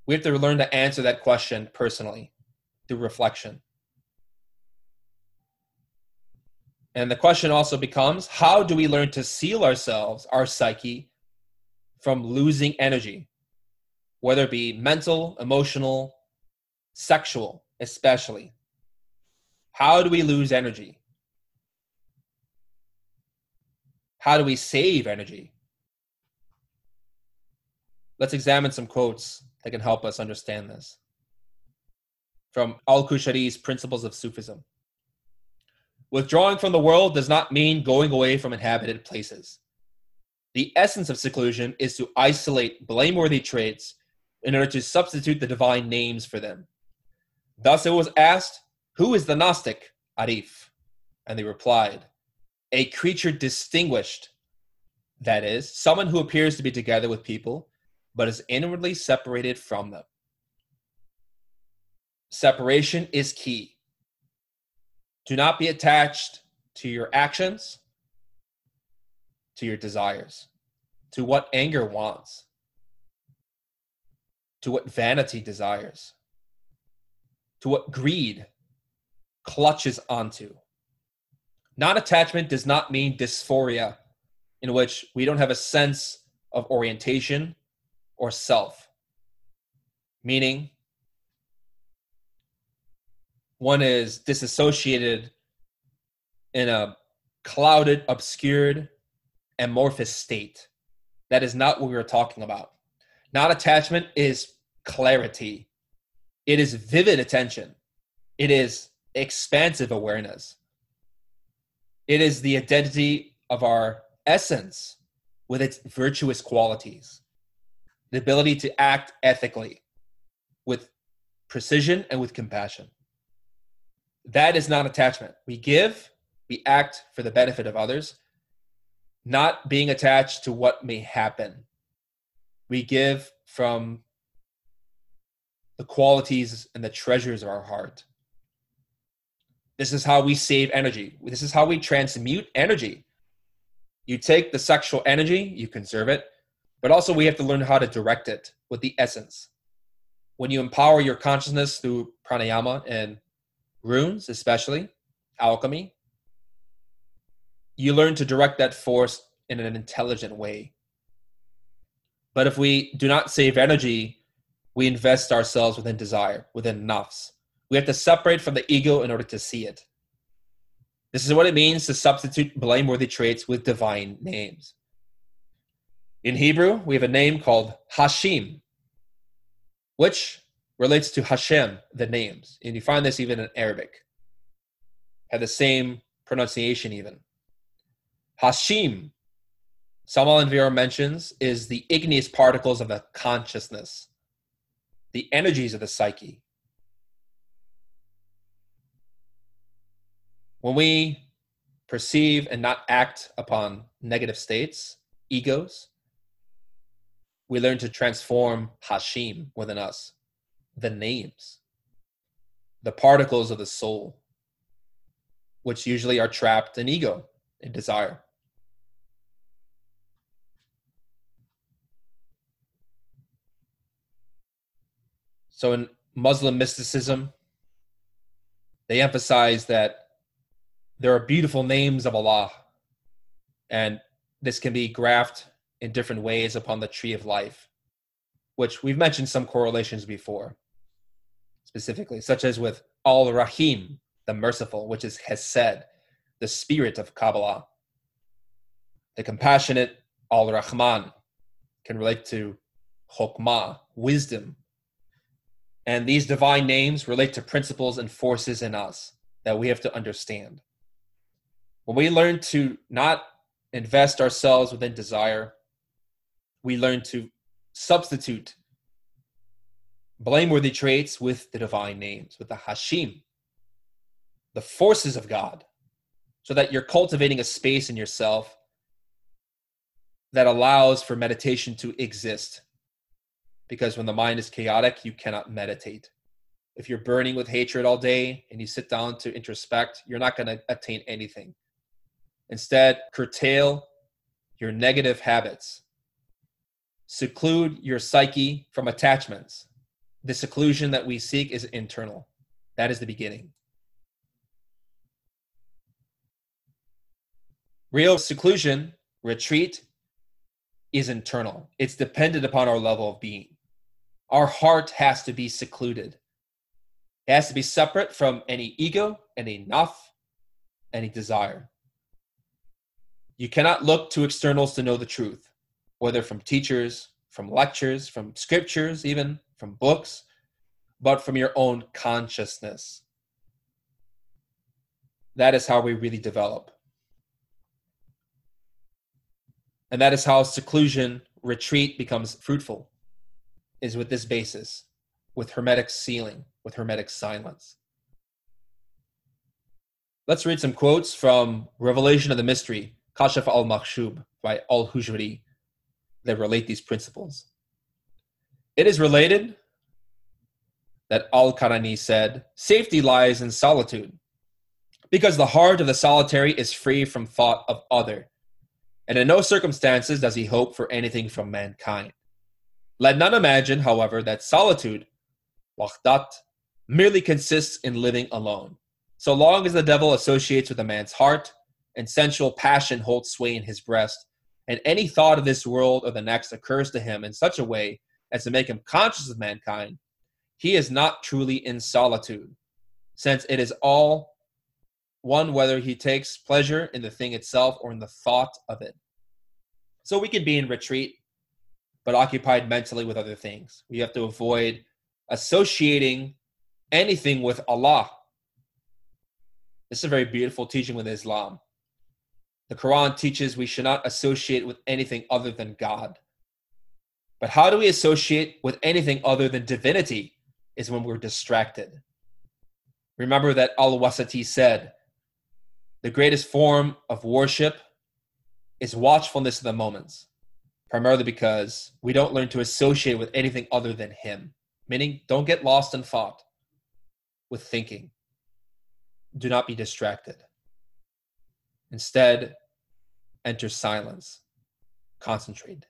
We have to learn to answer that question personally through reflection. And the question also becomes how do we learn to seal ourselves, our psyche, from losing energy, whether it be mental, emotional, sexual, especially? How do we lose energy? How do we save energy? Let's examine some quotes that can help us understand this. From Al Qushayri's Principles of Sufism. Withdrawing from the world does not mean going away from inhabited places. The essence of seclusion is to isolate blameworthy traits in order to substitute the divine names for them. Thus it was asked, Who is the Gnostic? Arif. And they replied, A creature distinguished, that is, someone who appears to be together with people, but is inwardly separated from them. Separation is key. Do not be attached to your actions, to your desires, to what anger wants, to what vanity desires, to what greed clutches onto. Non attachment does not mean dysphoria, in which we don't have a sense of orientation or self, meaning one is disassociated in a clouded, obscured, amorphous state. That is not what we are talking about. Non attachment is clarity, it is vivid attention, it is expansive awareness, it is the identity of our essence with its virtuous qualities, the ability to act ethically with precision and with compassion. That is non attachment. We give, we act for the benefit of others, not being attached to what may happen. We give from the qualities and the treasures of our heart. This is how we save energy. This is how we transmute energy. You take the sexual energy, you conserve it, but also we have to learn how to direct it with the essence. When you empower your consciousness through pranayama and runes, especially alchemy, you learn to direct that force in an intelligent way. But if we do not save energy, we invest ourselves within desire, within nafs. We have to separate from the ego in order to see it. This is what it means to substitute blameworthy traits with divine names. In Hebrew, we have a name called Hashim, which relates to Hashem, the names. And you find this even in Arabic. Have the same pronunciation even. Hashim, Aun Weor mentions, is the igneous particles of the consciousness, the energies of the psyche. When we perceive and not act upon negative states, egos, we learn to transform Hashim within us the names, the particles of the soul, which usually are trapped in ego and desire. So in Muslim mysticism, they emphasize that there are beautiful names of Allah, and this can be graphed in different ways upon the tree of life, which we've mentioned some correlations before specifically, such as with Al Rahim, the merciful, which is Hesed, the spirit of Kabbalah. The compassionate Al Rahman can relate to Chokmah, wisdom. And these divine names relate to principles and forces in us that we have to understand. When we learn to not invest ourselves within desire, we learn to substitute blameworthy traits with the divine names, with the Hashim, the forces of God, so that you're cultivating a space in yourself that allows for meditation to exist. Because when the mind is chaotic, you cannot meditate. If you're burning with hatred all day and you sit down to introspect, you're not going to attain anything. Instead, curtail your negative habits, seclude your psyche from attachments, the seclusion that we seek is internal. That is the beginning. Real seclusion, retreat, is internal. It's dependent upon our level of being. Our heart has to be secluded. It has to be separate from any ego, any naf, any desire. You cannot look to externals to know the truth, whether from teachers, from lectures, from scriptures, even from books, but from your own consciousness. That is how we really develop. And that is how seclusion, retreat becomes fruitful, is with this basis, with hermetic sealing, with hermetic silence. Let's read some quotes from Revelation of the Mystery, Kashf al Mahjub by Al Hujwiri, that relate these principles. It is related that Al Karani said, Safety lies in solitude, because the heart of the solitary is free from thought of other, and in no circumstances does he hope for anything from mankind. Let none imagine, however, that solitude, wahdat, merely consists in living alone. So long as the devil associates with a man's heart and sensual passion holds sway in his breast, and any thought of this world or the next occurs to him in such a way as to make him conscious of mankind, he is not truly in solitude, since it is all one whether he takes pleasure in the thing itself or in the thought of it. So we can be in retreat, but occupied mentally with other things. We have to avoid associating anything with Allah. This is a very beautiful teaching with Islam. The Quran teaches we should not associate with anything other than God. But how do we associate with anything other than divinity is when we're distracted. Remember that Al Wasiti said, the greatest form of worship is watchfulness of the moments, primarily because we don't learn to associate with anything other than Him. Meaning, don't get lost in thought with thinking. Do not be distracted. Instead, enter silence. Concentrate.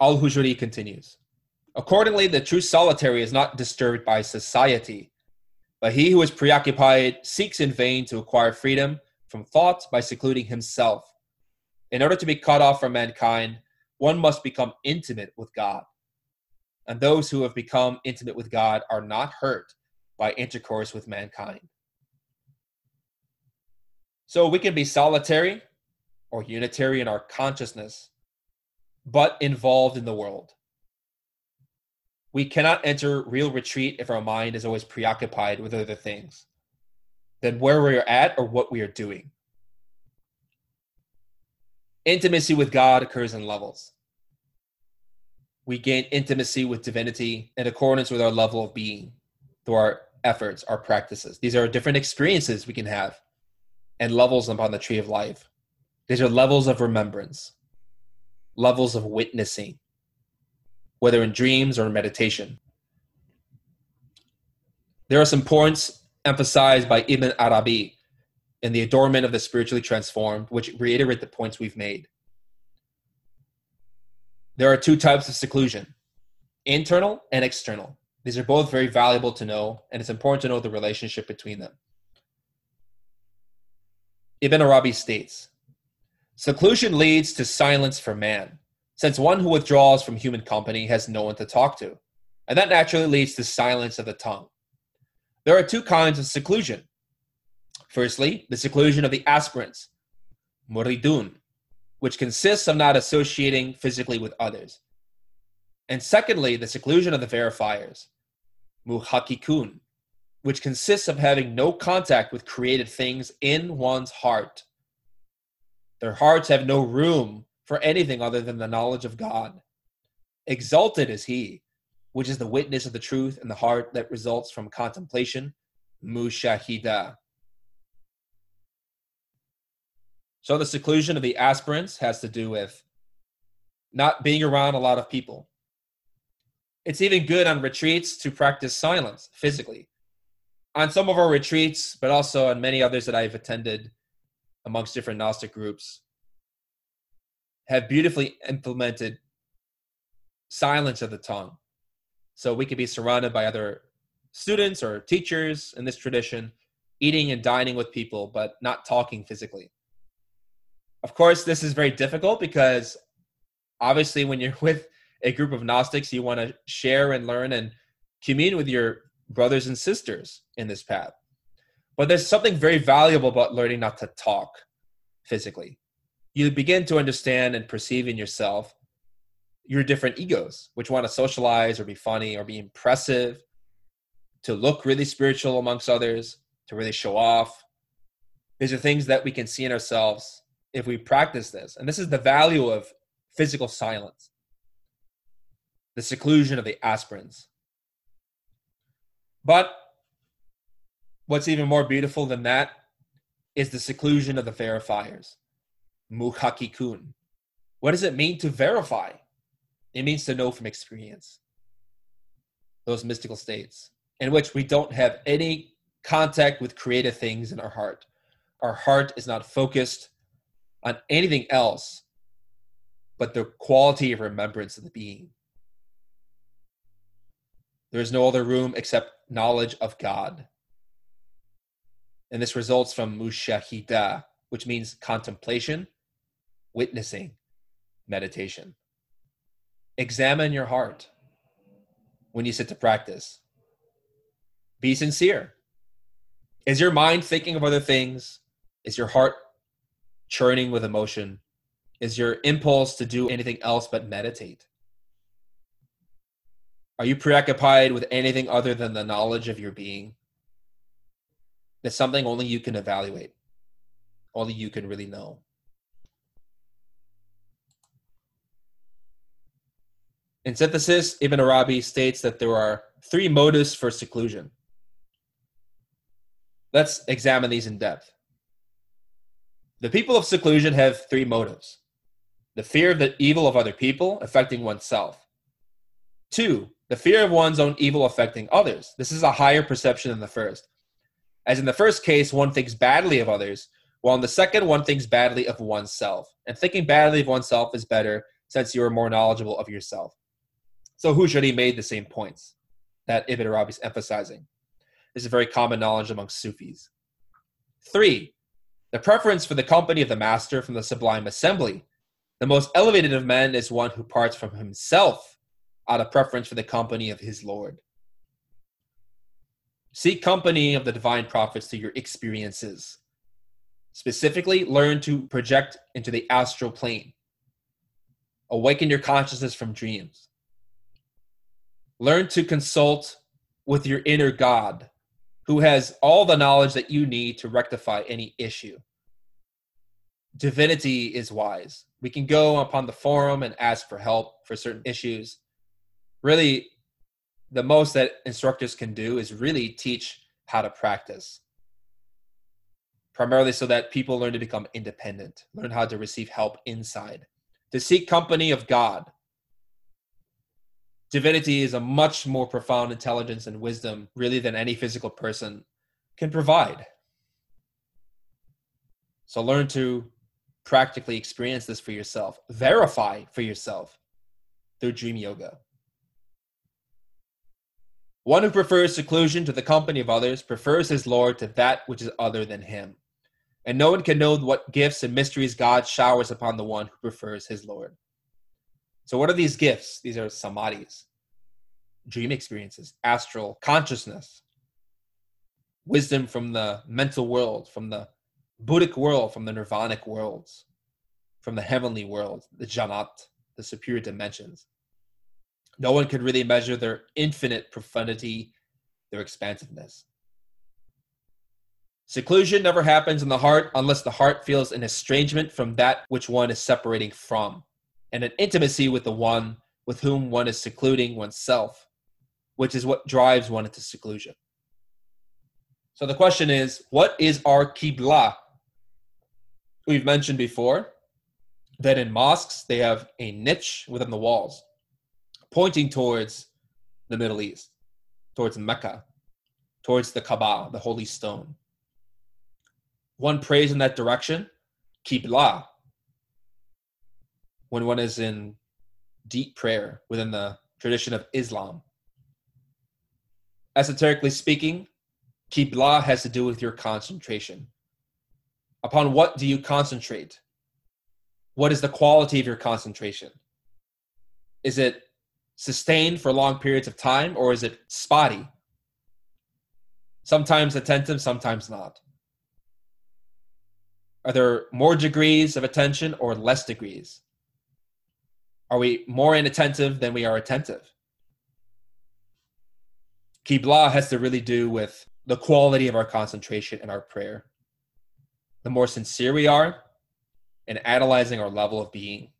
Al Hujwiri continues. Accordingly, the true solitary is not disturbed by society, but he who is preoccupied seeks in vain to acquire freedom from thought by secluding himself. In order to be cut off from mankind, one must become intimate with God. And those who have become intimate with God are not hurt by intercourse with mankind. So we can be solitary or unitary in our consciousness, but involved in the world. We cannot enter real retreat if our mind is always preoccupied with other things than where we are at or what we are doing. Intimacy with God occurs in levels. We gain intimacy with divinity in accordance with our level of being through our efforts, our practices. These are different experiences we can have and levels upon the tree of life. These are levels of remembrance, levels of witnessing, whether in dreams or in meditation. There are some points emphasized by Ibn Arabi in the adornment of the spiritually transformed, which reiterate the points we've made. There are two types of seclusion internal and external. These are both very valuable to know, and it's important to know the relationship between them. Ibn Arabi states Seclusion leads to silence for man, since one who withdraws from human company has no one to talk to, and that naturally leads to silence of the tongue. There are two kinds of seclusion. Firstly, the seclusion of the aspirants, muridun, which consists of not associating physically with others. And secondly, the seclusion of the verifiers, muhakikun, which consists of having no contact with created things in one's heart. Their hearts have no room for anything other than the knowledge of God. Exalted is he which is the witness of the truth in the heart that results from contemplation, mushahida. So the seclusion of the aspirants has to do with not being around a lot of people. It's even good on retreats to practice silence physically. On some of our retreats, but also on many others that I've attended amongst different Gnostic groups, have beautifully implemented silence of the tongue so we could be surrounded by other students or teachers in this tradition, eating and dining with people, but not talking physically. Of course, this is very difficult because obviously, when you're with a group of Gnostics, you want to share and learn and commune with your brothers and sisters in this path. But there's something very valuable about learning not to talk physically. You begin to understand and perceive in yourself your different egos, which want to socialize or be funny or be impressive, to look really spiritual amongst others, to really show off. These are things that we can see in ourselves if we practice this. And this is the value of physical silence, the seclusion of the aspirants. But what's even more beautiful than that is the seclusion of the verifiers, muhakikun. What does it mean to verify? It means to know from experience those mystical states in which we don't have any contact with creative things in our heart. Our heart is not focused on anything else but the quality of remembrance of the being. There is no other room except knowledge of God. And this results from mushahida, which means contemplation, witnessing, meditation. Examine your heart when you sit to practice. Be sincere. Is your mind thinking of other things? Is your heart churning with emotion? Is your impulse to do anything else but meditate? Are you preoccupied with anything other than the knowledge of your being? That's something only you can evaluate, only you can really know. In synthesis, Ibn Arabi states that there are three motives for seclusion. Let's examine these in depth. The people of seclusion have three motives the fear of the evil of other people affecting oneself. Two, the fear of one's own evil affecting others. This is a higher perception than the first. As in the first case, one thinks badly of others, while in the second, one thinks badly of oneself. And thinking badly of oneself is better since you are more knowledgeable of yourself. So Hushari made the same points that Ibn Arabi is emphasizing. This is very common knowledge among Sufis. Three, the preference for the company of the master from the sublime assembly. The most elevated of men is one who parts from himself out of preference for the company of his Lord. Seek company of the divine prophets through your experiences. Specifically, learn to project into the astral plane. Awaken your consciousness from dreams. Learn to consult with your inner God, who has all the knowledge that you need to rectify any issue. Divinity is wise. We can go upon the forum and ask for help for certain issues. Really, the most that instructors can do is really teach how to practice primarily so that people learn to become independent learn how to receive help inside to seek company of god divinity is a much more profound intelligence and wisdom, really, than any physical person can provide. So learn to practically experience this for yourself, verify for yourself through dream yoga. One who prefers seclusion to the company of others prefers his Lord to that which is other than him. And no one can know what gifts and mysteries God showers upon the one who prefers his Lord. So, what are these gifts? These are samadhis, dream experiences, astral consciousness, wisdom from the mental world, from the Buddhic world, from the nirvanic worlds, from the heavenly world, the Jannat, the superior dimensions. No one could really measure their infinite profundity, their expansiveness. Seclusion never happens in the heart unless the heart feels an estrangement from that which one is separating from and an intimacy with the one with whom one is secluding oneself, which is what drives one into seclusion. So the question is, what is our Qibla? We've mentioned before that in mosques they have a niche within the walls pointing towards the Middle East, towards Mecca, towards the Kaaba, the holy stone. One prays in that direction, Qibla, when one is in deep prayer within the tradition of Islam. Esoterically speaking, Qibla has to do with your concentration. Upon what do you concentrate? What is the quality of your concentration? Is it sustained for long periods of time or is it spotty? Sometimes attentive, sometimes not. Are there more degrees of attention or less degrees? Are we more inattentive than we are attentive? Qibla has to really do with the quality of our concentration and our prayer. The more sincere we are in analyzing our level of being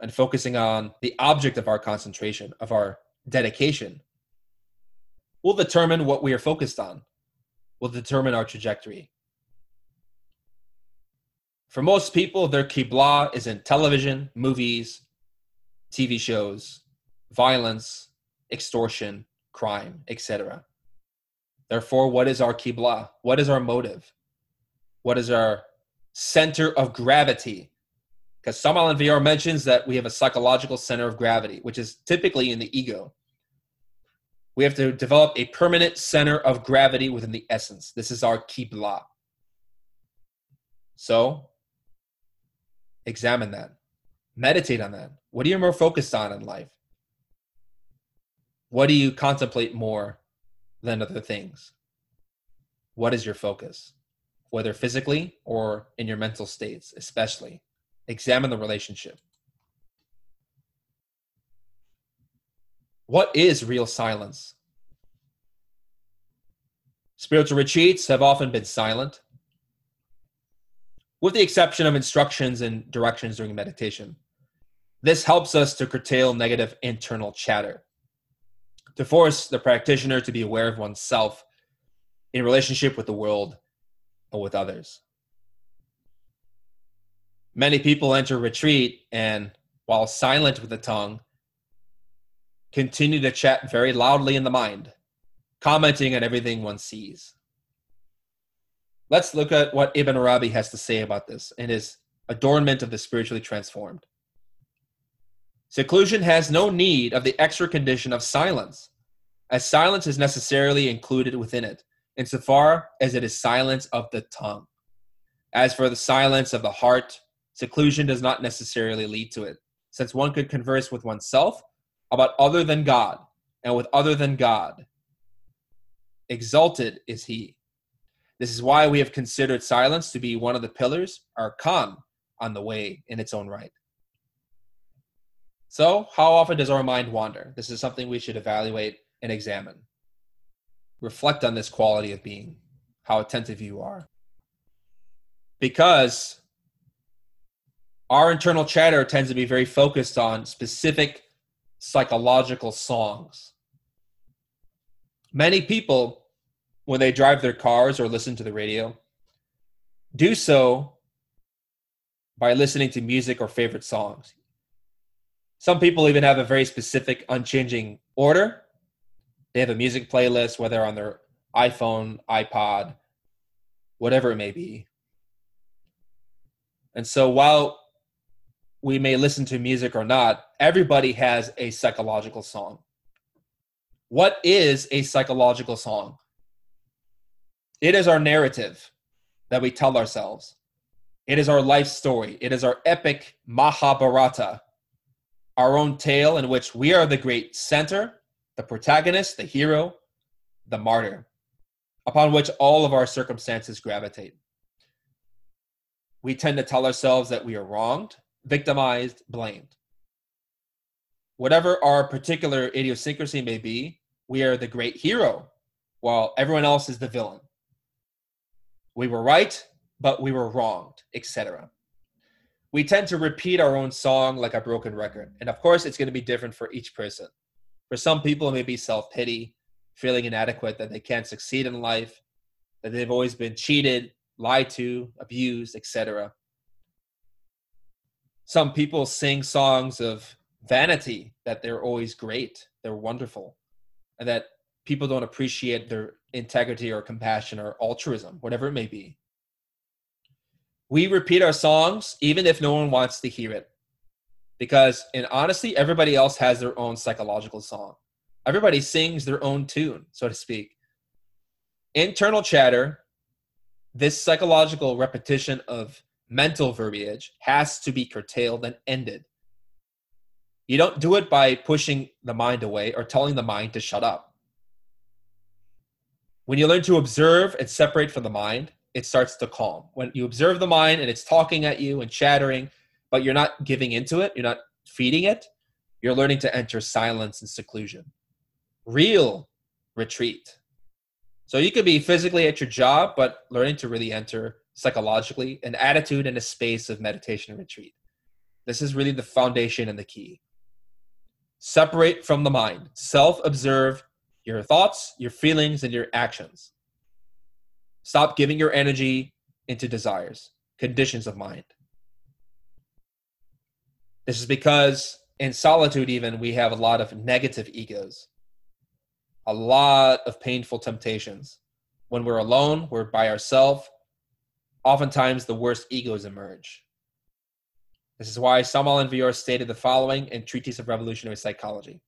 and focusing on the object of our concentration, of our dedication, will determine what we are focused on, will determine our trajectory. For most people, their Qibla is in television, movies, TV shows, violence, extortion, crime, etc. Therefore, what is our Qibla? What is our motive? What is our center of gravity? Because Samael Aun Weor mentions that we have a psychological center of gravity, which is typically in the ego. We have to develop a permanent center of gravity within the essence. This is our Qibla. So, examine that. Meditate on that. What are you more focused on in life? What do you contemplate more than other things? What is your focus? Whether physically or in your mental states, especially. Examine the relationship. What is real silence? Spiritual retreats have often been silent, with the exception of instructions and directions during meditation. This helps us to curtail negative internal chatter, to force the practitioner to be aware of oneself in relationship with the world and with others. Many people enter retreat and, while silent with the tongue, continue to chat very loudly in the mind, commenting on everything one sees. Let's look at what Ibn Arabi has to say about this in his Adornment of the Spiritually Transformed. Seclusion has no need of the extra condition of silence, as silence is necessarily included within it, insofar as it is silence of the tongue. As for the silence of the heart, seclusion does not necessarily lead to it, since one could converse with oneself about other than God, and with other than God. Exalted is he. This is why we have considered silence to be one of the pillars, arkan, on the way in its own right. So, how often does our mind wander? This is something we should evaluate and examine. Reflect on this quality of being, how attentive you are. Because our internal chatter tends to be very focused on specific psychological songs. Many people, when they drive their cars or listen to the radio, do so by listening to music or favorite songs. Some people even have a very specific, unchanging order. They have a music playlist, whether on their iPhone, iPod, whatever it may be. And so while we may listen to music or not, everybody has a psychological song. What is a psychological song? It is our narrative that we tell ourselves. It is our life story. It is our epic Mahabharata, our own tale in which we are the great center, the protagonist, the hero, the martyr, upon which all of our circumstances gravitate. We tend to tell ourselves that we are wronged, victimized, blamed. Whatever our particular idiosyncrasy may be, we are the great hero, while everyone else is the villain. We were right, but we were wronged, etc. We tend to repeat our own song like a broken record. And of course, it's going to be different for each person. For some people, it may be self pity, feeling inadequate that they can't succeed in life, that they've always been cheated, lied to, abused, etc. Some people sing songs of vanity that they're always great, they're wonderful, and that people don't appreciate their integrity or compassion or altruism, whatever it may be. We repeat our songs even if no one wants to hear it. Because in honesty, everybody else has their own psychological song. Everybody sings their own tune, so to speak. Internal chatter, this psychological repetition of mental verbiage has to be curtailed and ended. You don't do it by pushing the mind away or telling the mind to shut up. When you learn to observe and separate from the mind, it starts to calm. When you observe the mind and it's talking at you and chattering, but you're not giving into it, you're not feeding it, you're learning to enter silence and seclusion. Real retreat. So you could be physically at your job, but learning to really enter psychologically, an attitude and a space of meditation and retreat. This is really the foundation and the key. Separate from the mind, self observe your thoughts, your feelings, and your actions. Stop giving your energy into desires, conditions of mind. This is because in solitude, even, we have a lot of negative egos, a lot of painful temptations. When we're alone, we're by ourselves, oftentimes the worst egos emerge. This is why Samael Weor stated the following in Treatise of Revolutionary Psychology.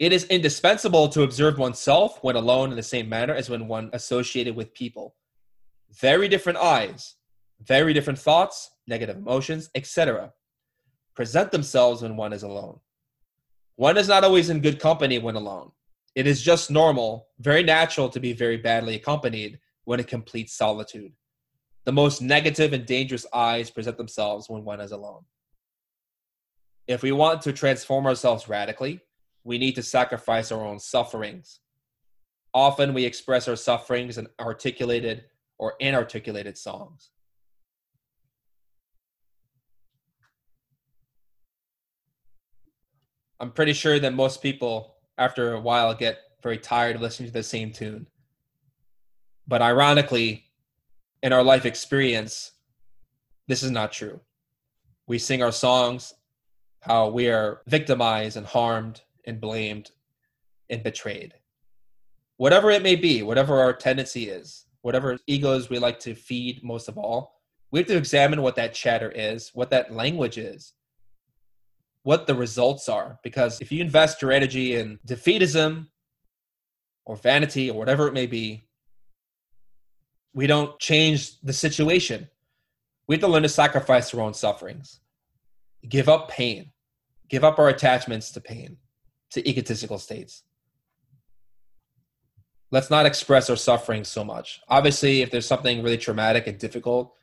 It is indispensable to observe oneself when alone in the same manner as when one associated with people. Very different I's, very different thoughts, negative emotions, etc. present themselves when one is alone. One is not always in good company when alone. It is just normal, very natural to be very badly accompanied when in complete solitude. The most negative and dangerous I's present themselves when one is alone. If we want to transform ourselves radically, we need to sacrifice our own sufferings. Often we express our sufferings in articulated or inarticulated songs. I'm pretty sure that most people, after a while, get very tired of listening to the same tune. But ironically, in our life experience, this is not true. We sing our songs how we are victimized and harmed and blamed and betrayed. Whatever it may be, whatever our tendency is, whatever egos we like to feed most of all, we have to examine what that chatter is, what that language is, what the results are. Because if you invest your energy in defeatism or vanity or whatever it may be, we don't change the situation. We have to learn to sacrifice our own sufferings, give up pain, give up our attachments to pain, to egotistical states. Let's not express our suffering so much. Obviously, if there's something really traumatic and difficult,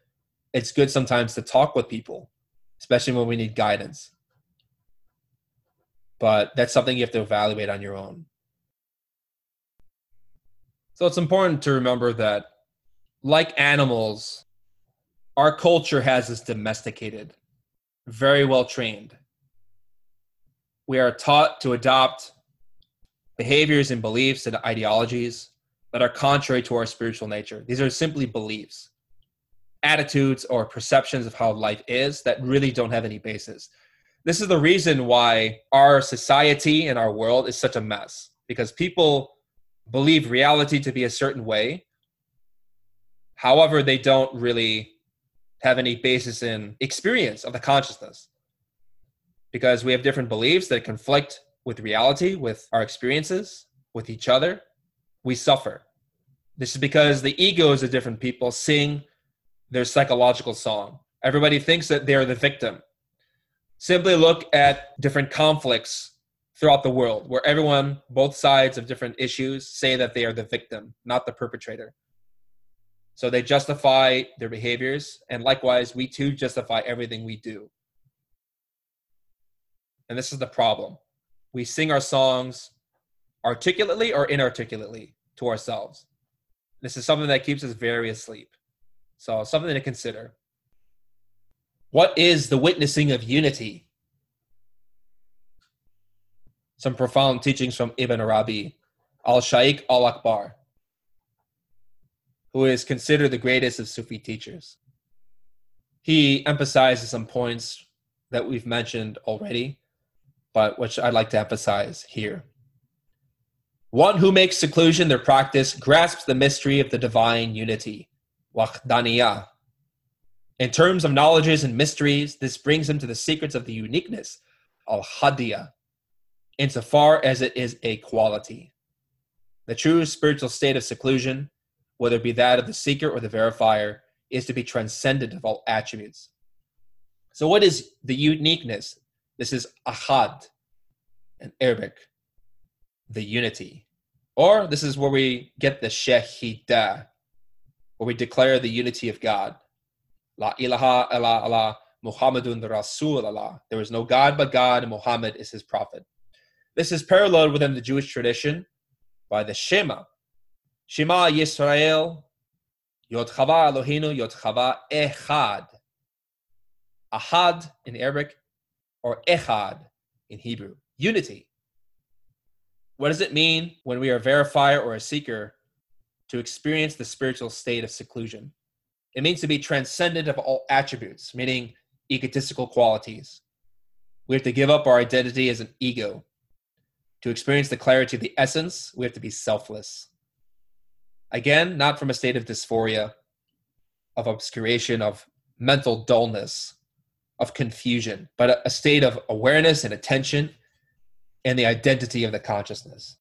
it's good sometimes to talk with people, especially when we need guidance but that's something you have to evaluate on your own. So it's important to remember that, like animals, our culture has us domesticated, very well trained. We are taught to adopt behaviors and beliefs and ideologies that are contrary to our spiritual nature. These are simply beliefs, attitudes, or perceptions of how life is that really don't have any basis this is the reason why our society and our world is such a mess because people believe reality to be a certain way however they don't really have any basis in experience of the consciousness. Because we have different beliefs that conflict with reality with our experiences with each other. We suffer. This is because the egos of different people sing their psychological song. Everybody thinks that they're the victim. Simply look at different conflicts throughout the world where everyone, both sides of different issues, say that they are the victim, not the perpetrator. So they justify their behaviors, and likewise, we too justify everything we do. And this is the problem. We sing our songs articulately or inarticulately to ourselves. This is something that keeps us very asleep. So, something to consider. What is the witnessing of unity? Some profound teachings from Ibn Arabi, Al Shaykh Al Akbar, who is considered the greatest of Sufi teachers. He emphasizes some points that we've mentioned already, but which I'd like to emphasize here. One who makes seclusion their practice grasps the mystery of the divine unity, wahdaniyah, in terms of knowledges and mysteries, this brings him to the secrets of the uniqueness, al hadiyah, insofar as it is a quality. The true spiritual state of seclusion, whether it be that of the seeker or the verifier, is to be transcendent of all attributes. So, what is the uniqueness? This is ahad in Arabic, the unity. Or this is where we get the shahadah, where we declare the unity of God. La ilaha illa Allah, Muhammadun Rasul Allah. There is no God but God, and Muhammad is his prophet. This is paralleled within the Jewish tradition by the Shema. Shema Yisrael, Yodchava Elohinu, Yodchava Echad. Ahad in Arabic, or Echad in Hebrew. Unity. What does it mean when we are a verifier or a seeker to experience the spiritual state of seclusion? It means to be transcendent of all attributes, meaning egotistical qualities. We have to give up our identity as an ego. To experience the clarity of the essence, we have to be selfless. Again, not from a state of dysphoria, of obscuration, of mental dullness, of confusion, but a state of awareness and attention and the identity of the consciousness.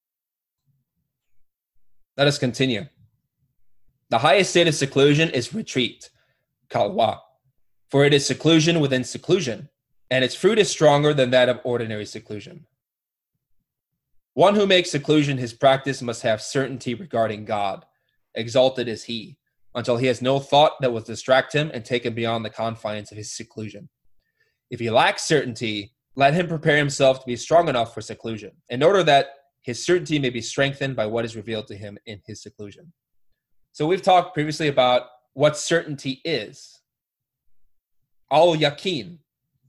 Let us continue. The highest state of seclusion is retreat, khalwa, for it is seclusion within seclusion, and its fruit is stronger than that of ordinary seclusion. One who makes seclusion his practice must have certainty regarding God, exalted is he, until he has no thought that will distract him and take him beyond the confines of his seclusion. If he lacks certainty, let him prepare himself to be strong enough for seclusion, in order that his certainty may be strengthened by what is revealed to him in his seclusion. So we've talked previously about what certainty is. Al yaqeen.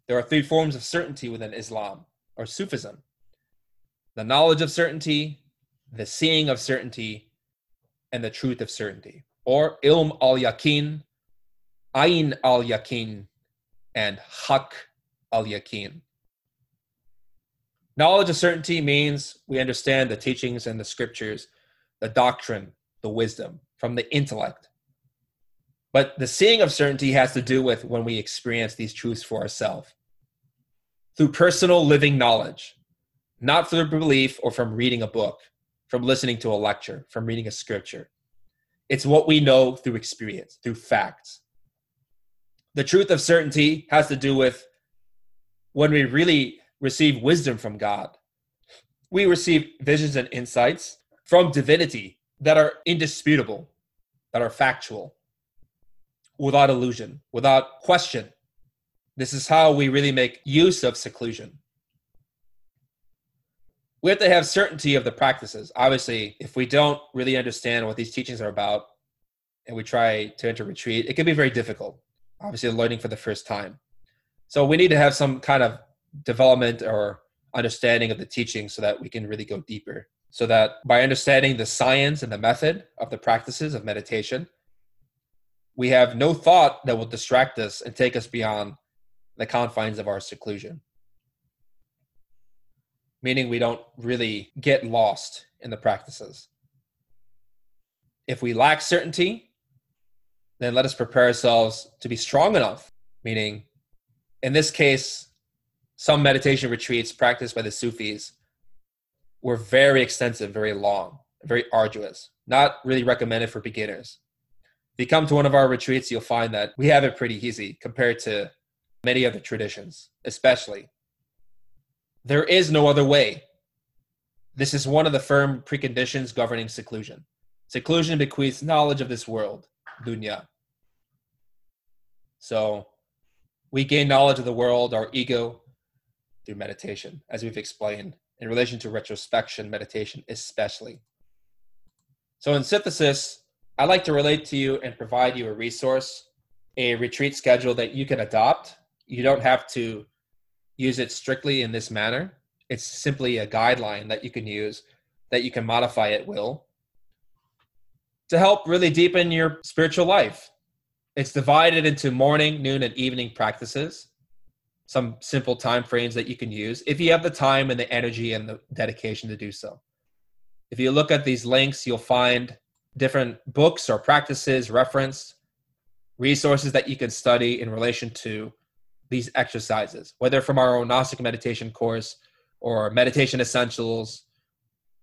There are three forms of certainty within Islam or Sufism the knowledge of certainty, the seeing of certainty, and the truth of certainty. Or ilm al yakin, ayn al yakin, and haq al yakin. Knowledge of certainty means we understand the teachings and the scriptures, the doctrine, the wisdom from the intellect. But the seeing of certainty has to do with when we experience these truths for ourselves through personal living knowledge, not through belief or from reading a book, from listening to a lecture, from reading a scripture. It's what we know through experience, through facts. The truth of certainty has to do with when we really receive wisdom from God. We receive visions and insights from divinity that are indisputable, that are factual, without illusion, without question. This is how we really make use of seclusion. We have to have certainty of the practices. Obviously, if we don't really understand what these teachings are about and we try to enter retreat, it can be very difficult. Obviously, learning for the first time. So we need to have some kind of development or understanding of the teaching so that we can really go deeper. So that by understanding the science and the method of the practices of meditation, we have no thought that will distract us and take us beyond the confines of our seclusion. Meaning we don't really get lost in the practices. If we lack certainty, then let us prepare ourselves to be strong enough, meaning in this case, some meditation retreats practiced by the Sufis were very extensive, very long, very arduous, not really recommended for beginners. If you come to one of our retreats, you'll find that we have it pretty easy compared to many other traditions, especially. There is no other way. This is one of the firm preconditions governing seclusion. Seclusion bequeaths knowledge of this world, dunya. So we gain knowledge of the world, our ego, through meditation, as we've explained in relation to retrospection meditation, especially. So, in synthesis, I'd like to relate to you and provide you a resource, a retreat schedule that you can adopt. You don't have to use it strictly in this manner. It's simply a guideline that you can use that you can modify at will to help really deepen your spiritual life. It's divided into morning, noon, and evening practices some simple time frames that you can use if you have the time and the energy and the dedication to do so. If you look at these links, you'll find different books or practices referenced, resources that you can study in relation to these exercises, whether from our own Gnostic meditation course or meditation essentials,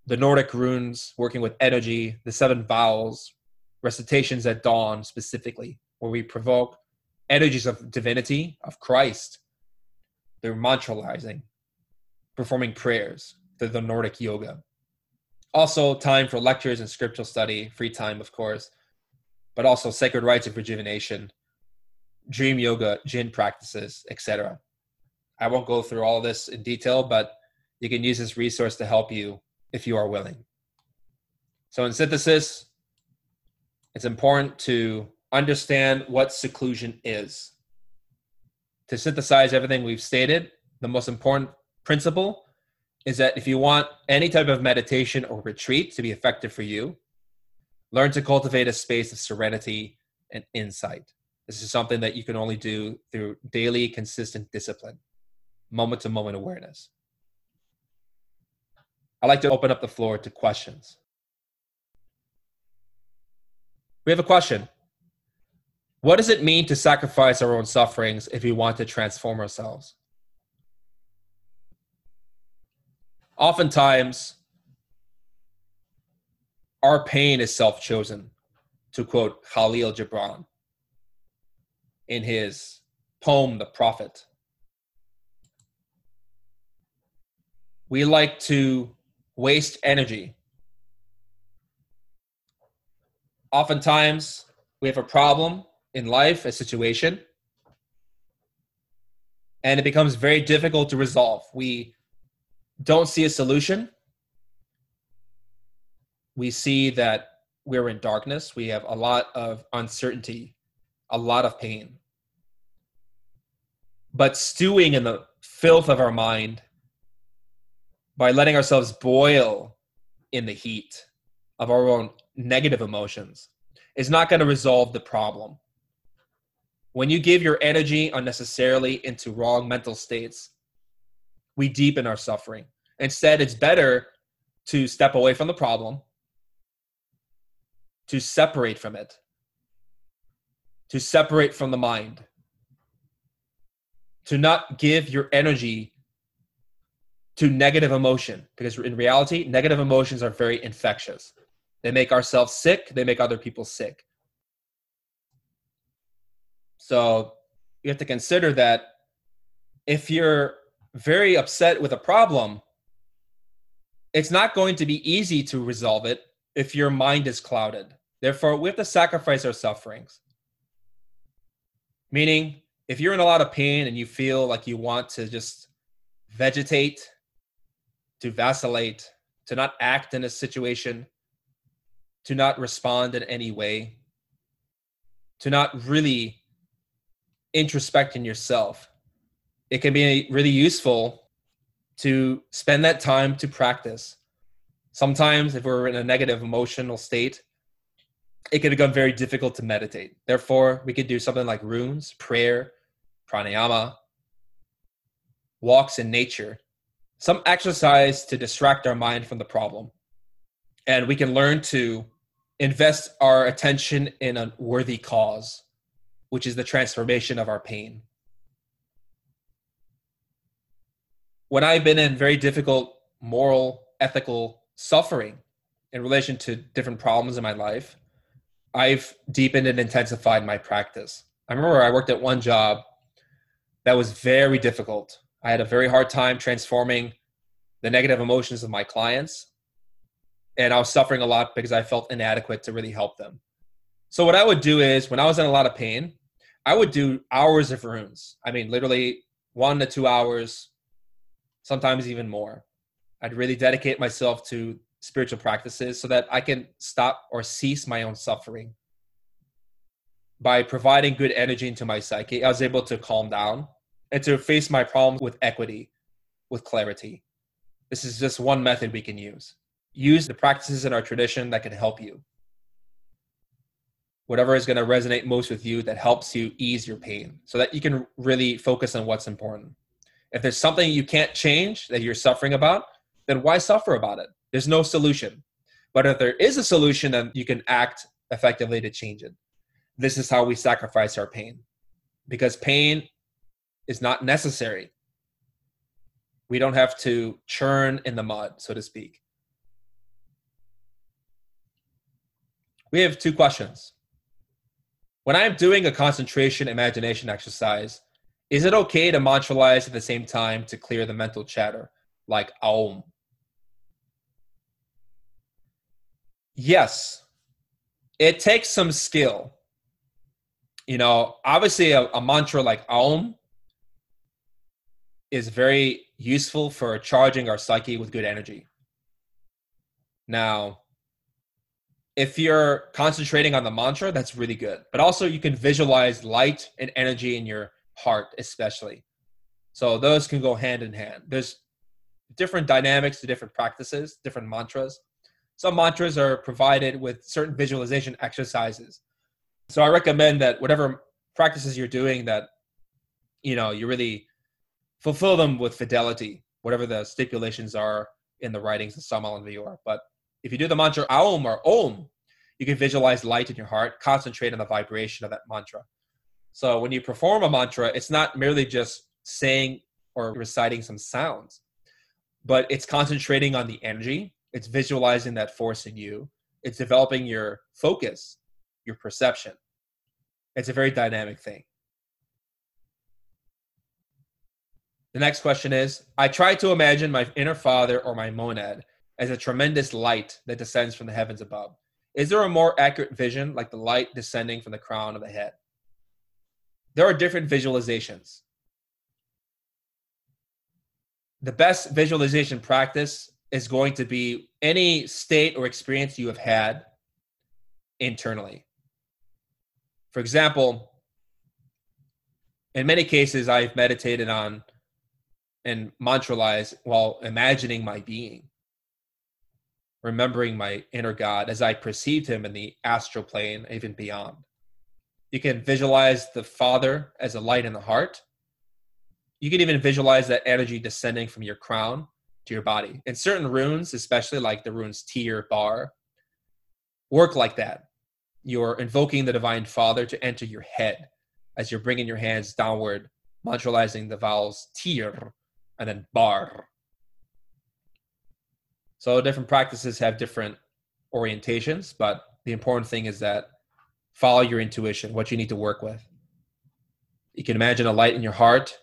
the Nordic runes, working with energy, the seven vowels, recitations at dawn specifically, where we provoke energies of divinity, of Christ, they're mantralizing, performing prayers, they're the Nordic yoga. Also, time for lectures and scriptural study, free time, of course, but also sacred rites of rejuvenation, dream yoga, jinn practices, etc. I won't go through all this in detail, but you can use this resource to help you if you are willing. So, in synthesis, it's important to understand what seclusion is to synthesize everything we've stated, the most important principle is that if you want any type of meditation or retreat to be effective for you, learn to cultivate a space of serenity and insight. This is something that you can only do through daily, consistent discipline, moment to moment awareness. I'd like to open up the floor to questions. We have a question. What does it mean to sacrifice our own sufferings if we want to transform ourselves? Oftentimes, our pain is self chosen, to quote Khalil Gibran in his poem, The Prophet. We like to waste energy. Oftentimes, we have a problem in life, a situation, and it becomes very difficult to resolve. We don't see a solution. We see that we're in darkness. We have a lot of uncertainty, a lot of pain. But stewing in the filth of our mind by letting ourselves boil in the heat of our own negative emotions is not going to resolve the problem. When you give your energy unnecessarily into wrong mental states, we deepen our suffering. Instead, it's better to step away from the problem, to separate from it, to separate from the mind, to not give your energy to negative emotion because in reality negative emotions are very infectious. They make ourselves sick they make other people sick. So you have to consider that if you're very upset with a problem it's not going to be easy to resolve it if your mind is clouded. Therefore we have to sacrifice our sufferings meaning if you're in a lot of pain and you feel like you want to just vegetate to vacillate, to not act in a situation, to not respond in any way, to not really introspect in yourself. It can be really useful to spend that time to practice. Sometimes, if we're in a negative emotional state, it can become very difficult to meditate. Therefore, we could do something like runes, prayer, pranayama, walks in nature some exercise to distract our mind from the problem. And we can learn to invest our attention in a worthy cause, which is the transformation of our pain. When I've been in very difficult moral, ethical suffering in relation to different problems in my life, I've deepened and intensified my practice. I remember I worked at one job that was very difficult I had a very hard time transforming the negative emotions of my clients. And I was suffering a lot because I felt inadequate to really help them. So, what I would do is when I was in a lot of pain, I would do hours of runes. I mean, literally one to two hours, sometimes even more. I'd really dedicate myself to spiritual practices so that I can stop or cease my own suffering. By providing good energy into my psyche, I was able to calm down and to face my problems with equity, with clarity. This is just one method we can use. Use the practices in our tradition that can help you. Whatever is going to resonate most with you that helps you ease your pain so that you can really focus on what's important. If there's something you can't change that you're suffering about, then why suffer about it? There's no solution. But if there is a solution, then you can act effectively to change it. This is how we sacrifice our pain. Because pain is not necessary. We don't have to churn in the mud, so to speak. We have two questions. When I'm doing a concentration imagination exercise, is it okay to mantralize at the same time to clear the mental chatter, like Aum? Yes, it takes some skill. You know, obviously, a, a mantra like Aum is very useful for charging our psyche with good energy. Now, if you're concentrating on the mantra, that's really good. But also, you can visualize light and energy in your heart, especially. So, those can go hand in hand. There's different dynamics to different practices, different mantras. Some mantras are provided with certain visualization exercises. So, I recommend that whatever practices you're doing, that you know, you really fulfill them with fidelity, whatever the stipulations are in the writings of Samael Aun Weor. But if you do the mantra Aum or Om, you can visualize light in your heart, concentrate on the vibration of that mantra. So when you perform a mantra, it's not merely just saying or reciting some sounds. but it's concentrating on the energy. It's visualizing that force in you. It's developing your focus, your perception. It's a very dynamic thing. The next question is I try to imagine my inner father or my monad as a tremendous light that descends from the heavens above. Is there a more accurate vision like the light descending from the crown of the head? There are different visualizations. The best visualization practice is going to be any state or experience you have had internally. For example, in many cases, I've meditated on and mantralize while imagining my being remembering my inner God as I perceived him in the astral plane, even beyond. You can visualize the Father as a light in the heart. You can even visualize that energy descending from your crown to your body. And certain runes, especially like the runes Tyr, Bar, work like that. You're invoking the Divine Father to enter your head as you're bringing your hands downward, mantralizing the vowels Tyr and then Bar so different practices have different orientations, but the important thing is that follow your intuition, what you need to work with. You can imagine a light in your heart,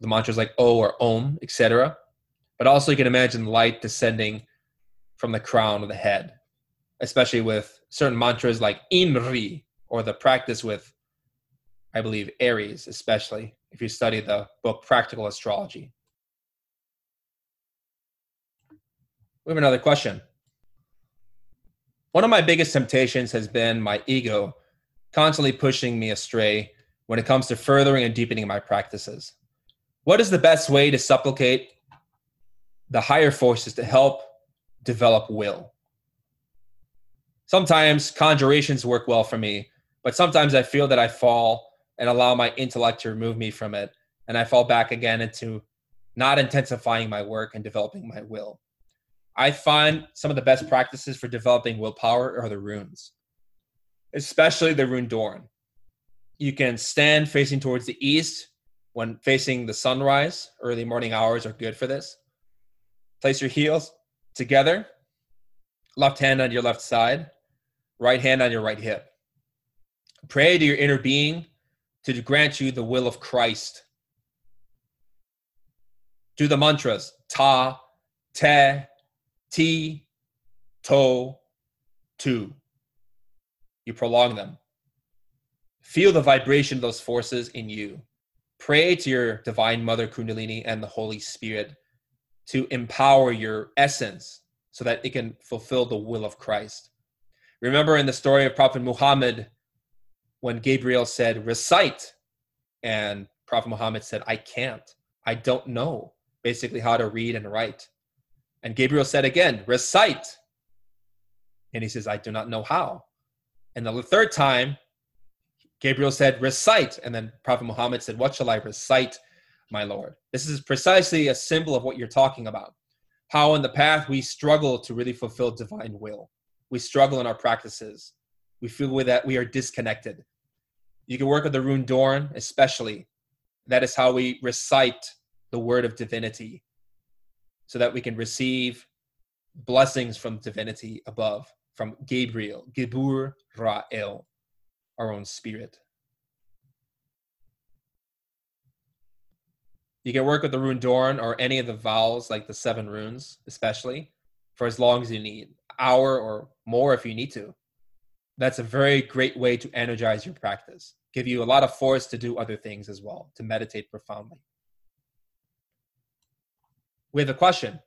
the mantras like O or Om, etc. But also you can imagine light descending from the crown of the head, especially with certain mantras like Imri or the practice with, I believe, Aries, especially if you study the book Practical Astrology. We have another question. One of my biggest temptations has been my ego constantly pushing me astray when it comes to furthering and deepening my practices. What is the best way to supplicate the higher forces to help develop will? Sometimes conjurations work well for me, but sometimes I feel that I fall and allow my intellect to remove me from it, and I fall back again into not intensifying my work and developing my will. I find some of the best practices for developing willpower are the runes, especially the rune Dorn. You can stand facing towards the east when facing the sunrise. Early morning hours are good for this. Place your heels together, left hand on your left side, right hand on your right hip. Pray to your inner being to grant you the will of Christ. Do the mantras ta, te, T, to, tu. You prolong them. Feel the vibration of those forces in you. Pray to your divine mother, Kundalini, and the Holy Spirit to empower your essence so that it can fulfill the will of Christ. Remember in the story of Prophet Muhammad when Gabriel said, recite, and Prophet Muhammad said, I can't. I don't know basically how to read and write. And Gabriel said again, recite. And he says, I do not know how. And the third time, Gabriel said, recite. And then Prophet Muhammad said, What shall I recite, my Lord? This is precisely a symbol of what you're talking about. How in the path we struggle to really fulfill divine will. We struggle in our practices. We feel with that we are disconnected. You can work with the rune Dorn, especially. That is how we recite the word of divinity so that we can receive blessings from divinity above, from Gabriel, Gibur Ra'el, our own spirit. You can work with the rune Dorn or any of the vowels, like the seven runes, especially, for as long as you need, hour or more if you need to. That's a very great way to energize your practice. Give you a lot of force to do other things as well, to meditate profoundly. We have a question.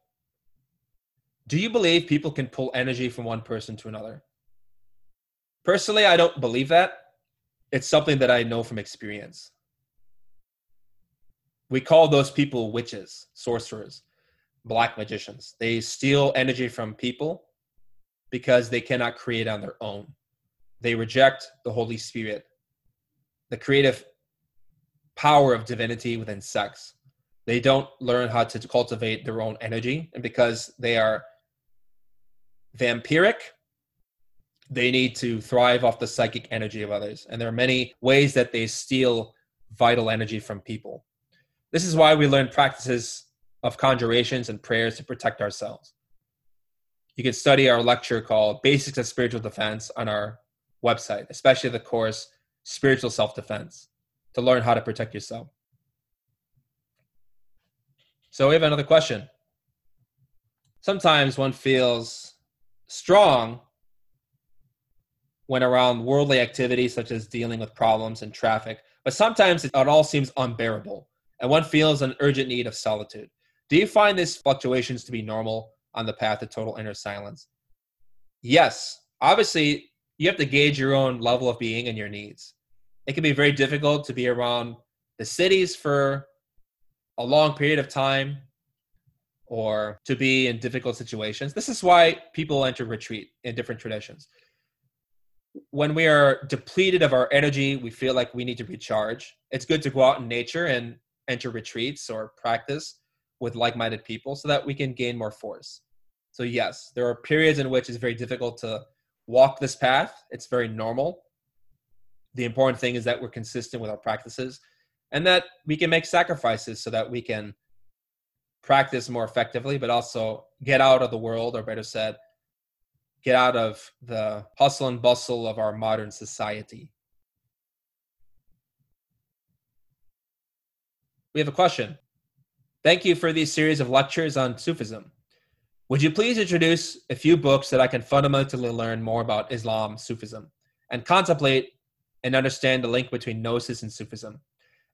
Do you believe people can pull energy from one person to another? Personally, I don't believe that. It's something that I know from experience. We call those people witches, sorcerers, black magicians. They steal energy from people because they cannot create on their own. They reject the Holy Spirit, the creative power of divinity within sex they don't learn how to cultivate their own energy and because they are vampiric they need to thrive off the psychic energy of others and there are many ways that they steal vital energy from people this is why we learn practices of conjurations and prayers to protect ourselves. You can study our lecture called Basics of Spiritual Defense on our website, especially the course Spiritual Self Defense, to learn how to protect yourself. So we have another question. Sometimes one feels strong when around worldly activities such as dealing with problems and traffic, but sometimes it all seems unbearable and one feels an urgent need of solitude. Do you find these fluctuations to be normal on the path to total inner silence? Yes. Obviously, you have to gauge your own level of being and your needs. It can be very difficult to be around the cities for a long period of time or to be in difficult situations. This is why people enter retreat in different traditions. When we are depleted of our energy, we feel like we need to recharge. It's good to go out in nature and enter retreats or practice with like-minded people so that we can gain more force. So yes, there are periods in which it's very difficult to walk this path. It's very normal. The important thing is that we're consistent with our practices and that we can make sacrifices so that we can practice more effectively, but also get out of the world, or better said, get out of the hustle and bustle of our modern society. We have a question. Thank you for these series of lectures on Sufism. Would you please introduce a few books that I can fundamentally learn more about Islam, Sufism, and contemplate and understand the link between Gnosis and Sufism?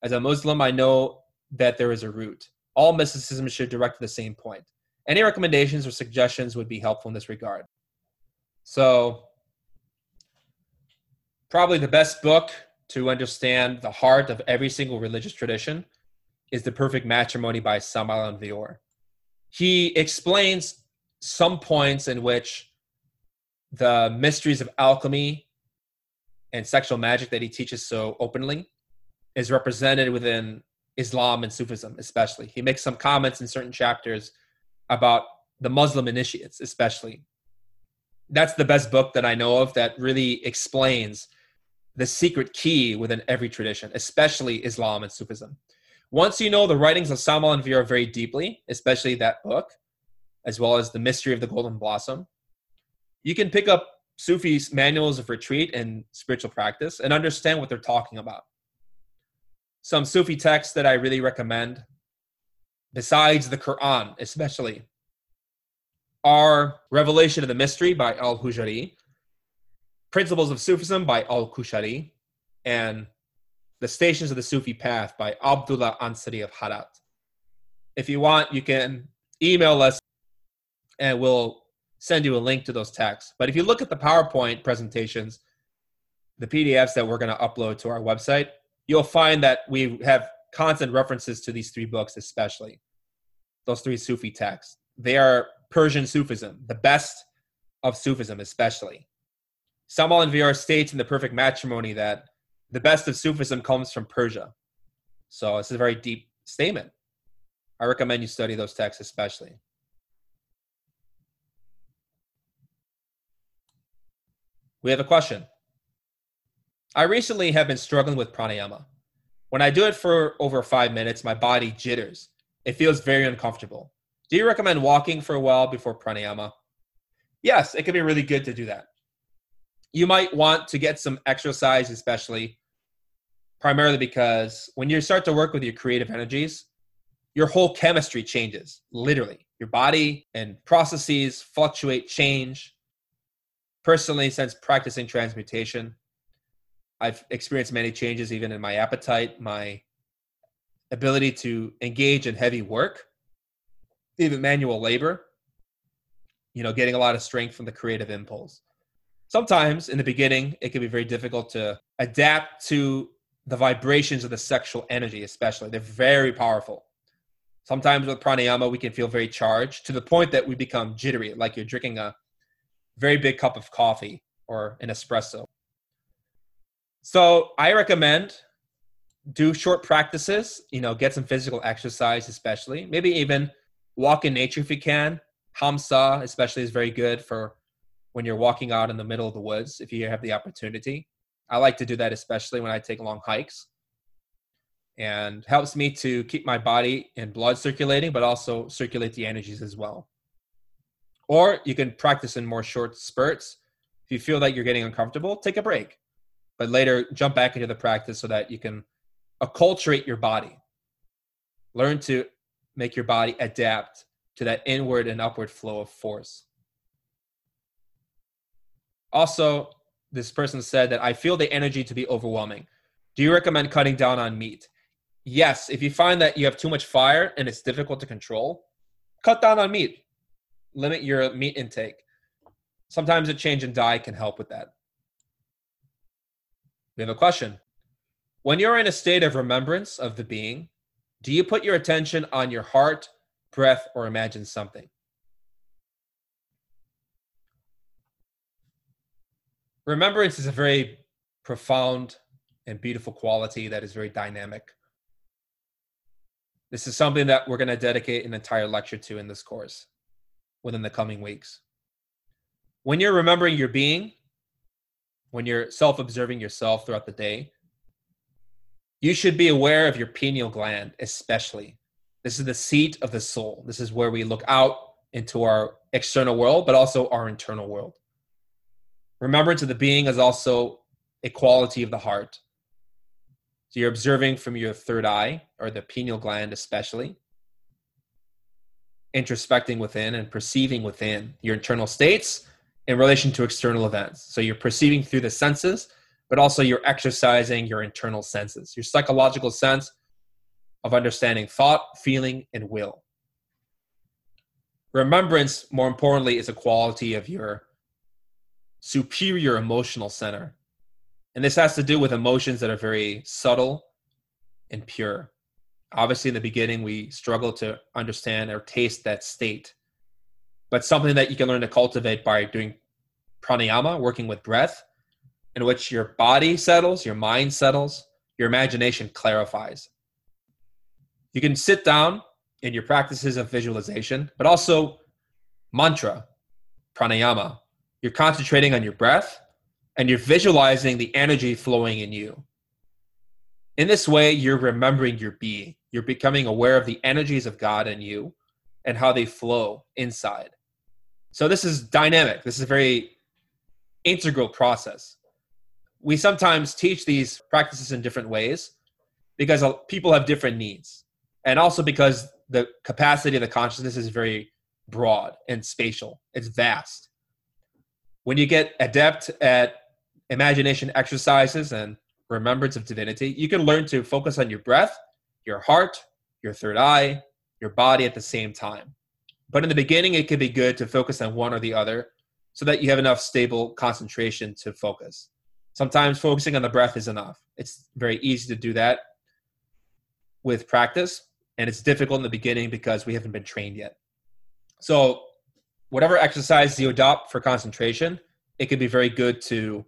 As a Muslim, I know that there is a root. All mysticism should direct to the same point. Any recommendations or suggestions would be helpful in this regard. So, probably the best book to understand the heart of every single religious tradition is The Perfect Matrimony by Samael Aun Weor. He explains some points in which the mysteries of alchemy and sexual magic that he teaches so openly is represented within Islam and Sufism, especially. He makes some comments in certain chapters about the Muslim initiates, especially. That's the best book that I know of that really explains the secret key within every tradition, especially Islam and Sufism. Once you know the writings of Samael Aun Weor very deeply, especially that book, as well as the mystery of the golden blossom, you can pick up Sufis' manuals of retreat and spiritual practice and understand what they're talking about. Some Sufi texts that I really recommend, besides the Quran especially, are Revelation of the Mystery by Al Hujwiri, Principles of Sufism by Al Qushayri, and the Stations of the Sufi Path by Abdullah Ansari of Herat. If you want, you can email us and we'll send you a link to those texts. But if you look at the PowerPoint presentations, the PDFs that we're going to upload to our website, you'll find that we have constant references to these three books, especially those three Sufi texts. They are Persian Sufism, the best of Sufism, especially. Samael Aun Weor states in The Perfect Matrimony that the best of Sufism comes from Persia. So this is a very deep statement. I recommend you study those texts especially. We have a question. I recently have been struggling with pranayama. When I do it for over five minutes, my body jitters. It feels very uncomfortable. Do you recommend walking for a while before pranayama? Yes, it can be really good to do that. You might want to get some exercise, especially primarily because when you start to work with your creative energies, your whole chemistry changes, literally. Your body and processes fluctuate, change. Personally, since practicing transmutation, I've experienced many changes even in my appetite, my ability to engage in heavy work, even manual labor, you know, getting a lot of strength from the creative impulse. Sometimes in the beginning, it can be very difficult to adapt to the vibrations of the sexual energy, especially. They're very powerful. Sometimes with pranayama, we can feel very charged to the point that we become jittery, like you're drinking a very big cup of coffee or an espresso. So I recommend do short practices, you know, get some physical exercise, especially. Maybe even walk in nature if you can. Hamsa, especially, is very good for when you're walking out in the middle of the woods if you have the opportunity. I like to do that especially when I take long hikes. and helps me to keep my body and blood circulating, but also circulate the energies as well. Or you can practice in more short spurts. If you feel that you're getting uncomfortable, take a break, but later jump back into the practice so that you can acculturate your body. Learn to make your body adapt to that inward and upward flow of force. Also, this person said that I feel the energy to be overwhelming. Do you recommend cutting down on meat? Yes, if you find that you have too much fire and it's difficult to control, cut down on meat. Limit your meat intake. Sometimes a change in diet can help with that. We have a question. When you're in a state of remembrance of the being, do you put your attention on your heart, breath, or imagine something? Remembrance is a very profound and beautiful quality that is very dynamic. This is something that we're going to dedicate an entire lecture to in this course within the coming weeks. When you're remembering your being, when you're self observing yourself throughout the day, you should be aware of your pineal gland, especially. This is the seat of the soul. This is where we look out into our external world, but also our internal world. Remembrance of the being is also a quality of the heart. So you're observing from your third eye, or the pineal gland especially, introspecting within and perceiving within your internal states in relation to external events. So you're perceiving through the senses but also you're exercising your internal senses, your psychological sense of understanding thought, feeling, and will. Remembrance, more importantly, is a quality of your superior emotional center. And this has to do with emotions that are very subtle and pure. Obviously, in the beginning, we struggle to understand or taste that state, but something that you can learn to cultivate by doing pranayama, working with breath, in which your body settles, your mind settles, your imagination clarifies. You can sit down in your practices of visualization, but also mantra, pranayama. You're concentrating on your breath and you're visualizing the energy flowing in you. In this way, you're remembering your being. You're becoming aware of the energies of God in you and how they flow inside. So, this is dynamic. This is a very integral process we sometimes teach these practices in different ways because people have different needs and also because the capacity of the consciousness is very broad and spatial it's vast when you get adept at imagination exercises and remembrance of divinity you can learn to focus on your breath your heart your third eye your body at the same time but in the beginning it can be good to focus on one or the other so that you have enough stable concentration to focus Sometimes focusing on the breath is enough. It's very easy to do that with practice, and it's difficult in the beginning because we haven't been trained yet. So, whatever exercise you adopt for concentration, it can be very good to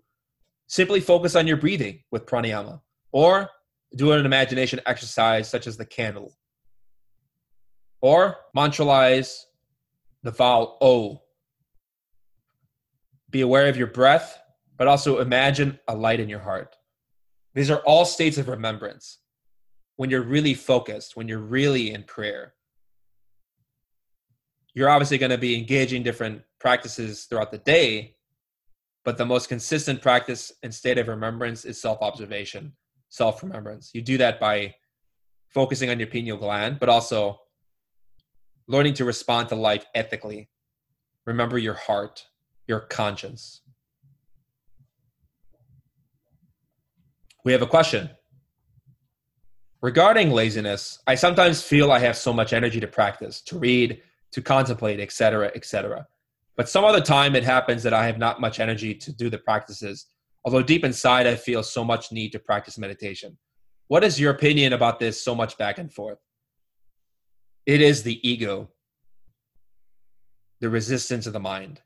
simply focus on your breathing with pranayama or do an imagination exercise such as the candle or mantralize the vowel O. Be aware of your breath but also imagine a light in your heart. These are all states of remembrance. When you're really focused, when you're really in prayer, you're obviously going to be engaging different practices throughout the day, but the most consistent practice and state of remembrance is self observation, self remembrance. You do that by focusing on your pineal gland, but also learning to respond to life ethically. Remember your heart, your conscience. We have a question. Regarding laziness, I sometimes feel I have so much energy to practice, to read, to contemplate, etc., etc. But some other time it happens that I have not much energy to do the practices, although deep inside I feel so much need to practice meditation. What is your opinion about this so much back and forth? It is the ego, the resistance of the mind.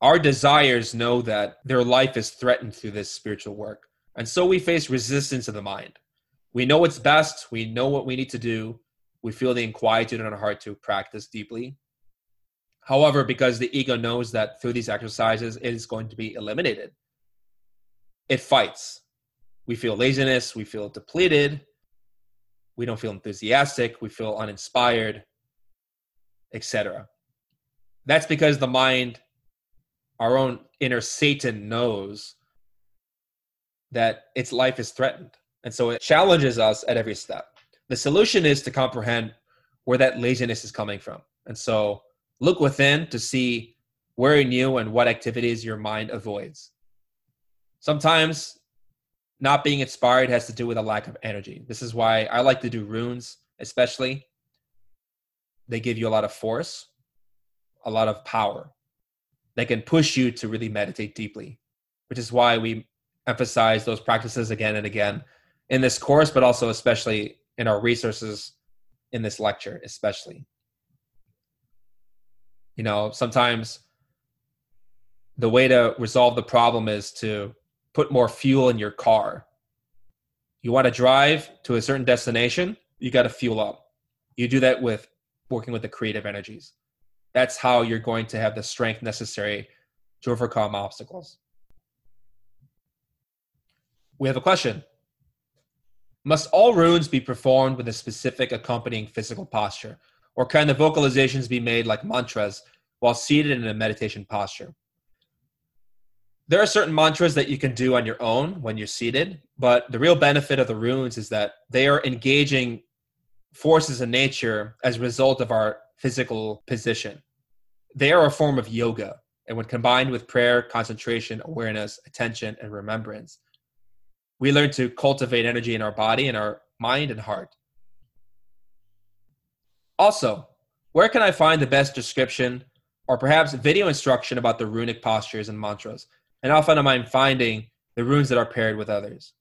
Our desires know that their life is threatened through this spiritual work. And so we face resistance of the mind. We know what's best, we know what we need to do, we feel the inquietude in our heart to practice deeply. However, because the ego knows that through these exercises it is going to be eliminated, it fights. We feel laziness, we feel depleted, we don't feel enthusiastic, we feel uninspired, etc. That's because the mind, our own inner Satan, knows that its life is threatened. And so it challenges us at every step. The solution is to comprehend where that laziness is coming from. And so look within to see where in you and what activities your mind avoids. Sometimes not being inspired has to do with a lack of energy. This is why I like to do runes, especially. They give you a lot of force, a lot of power. They can push you to really meditate deeply, which is why we emphasize those practices again and again in this course, but also especially in our resources in this lecture, especially. You know, sometimes the way to resolve the problem is to put more fuel in your car. You want to drive to a certain destination, you got to fuel up. You do that with working with the creative energies. That's how you're going to have the strength necessary to overcome obstacles. We have a question. Must all runes be performed with a specific accompanying physical posture? Or can the vocalizations be made like mantras while seated in a meditation posture? There are certain mantras that you can do on your own when you're seated, but the real benefit of the runes is that they are engaging forces in nature as a result of our physical position. They are a form of yoga, and when combined with prayer, concentration, awareness, attention, and remembrance, we learn to cultivate energy in our body and our mind and heart. Also, where can I find the best description or perhaps video instruction about the runic postures and mantras? And how often am I finding the runes that are paired with others?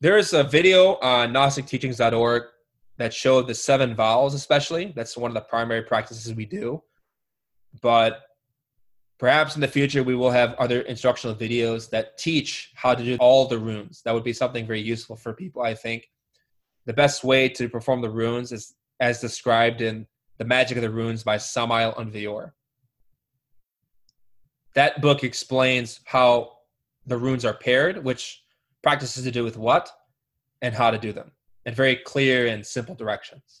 There is a video on GnosticTeachings.org that showed the seven vowels, especially. That's one of the primary practices we do. But Perhaps in the future we will have other instructional videos that teach how to do all the runes. That would be something very useful for people, I think. The best way to perform the runes is as described in The Magic of the Runes by Samael Aun Weor. That book explains how the runes are paired, which practices to do with what, and how to do them in very clear and simple directions.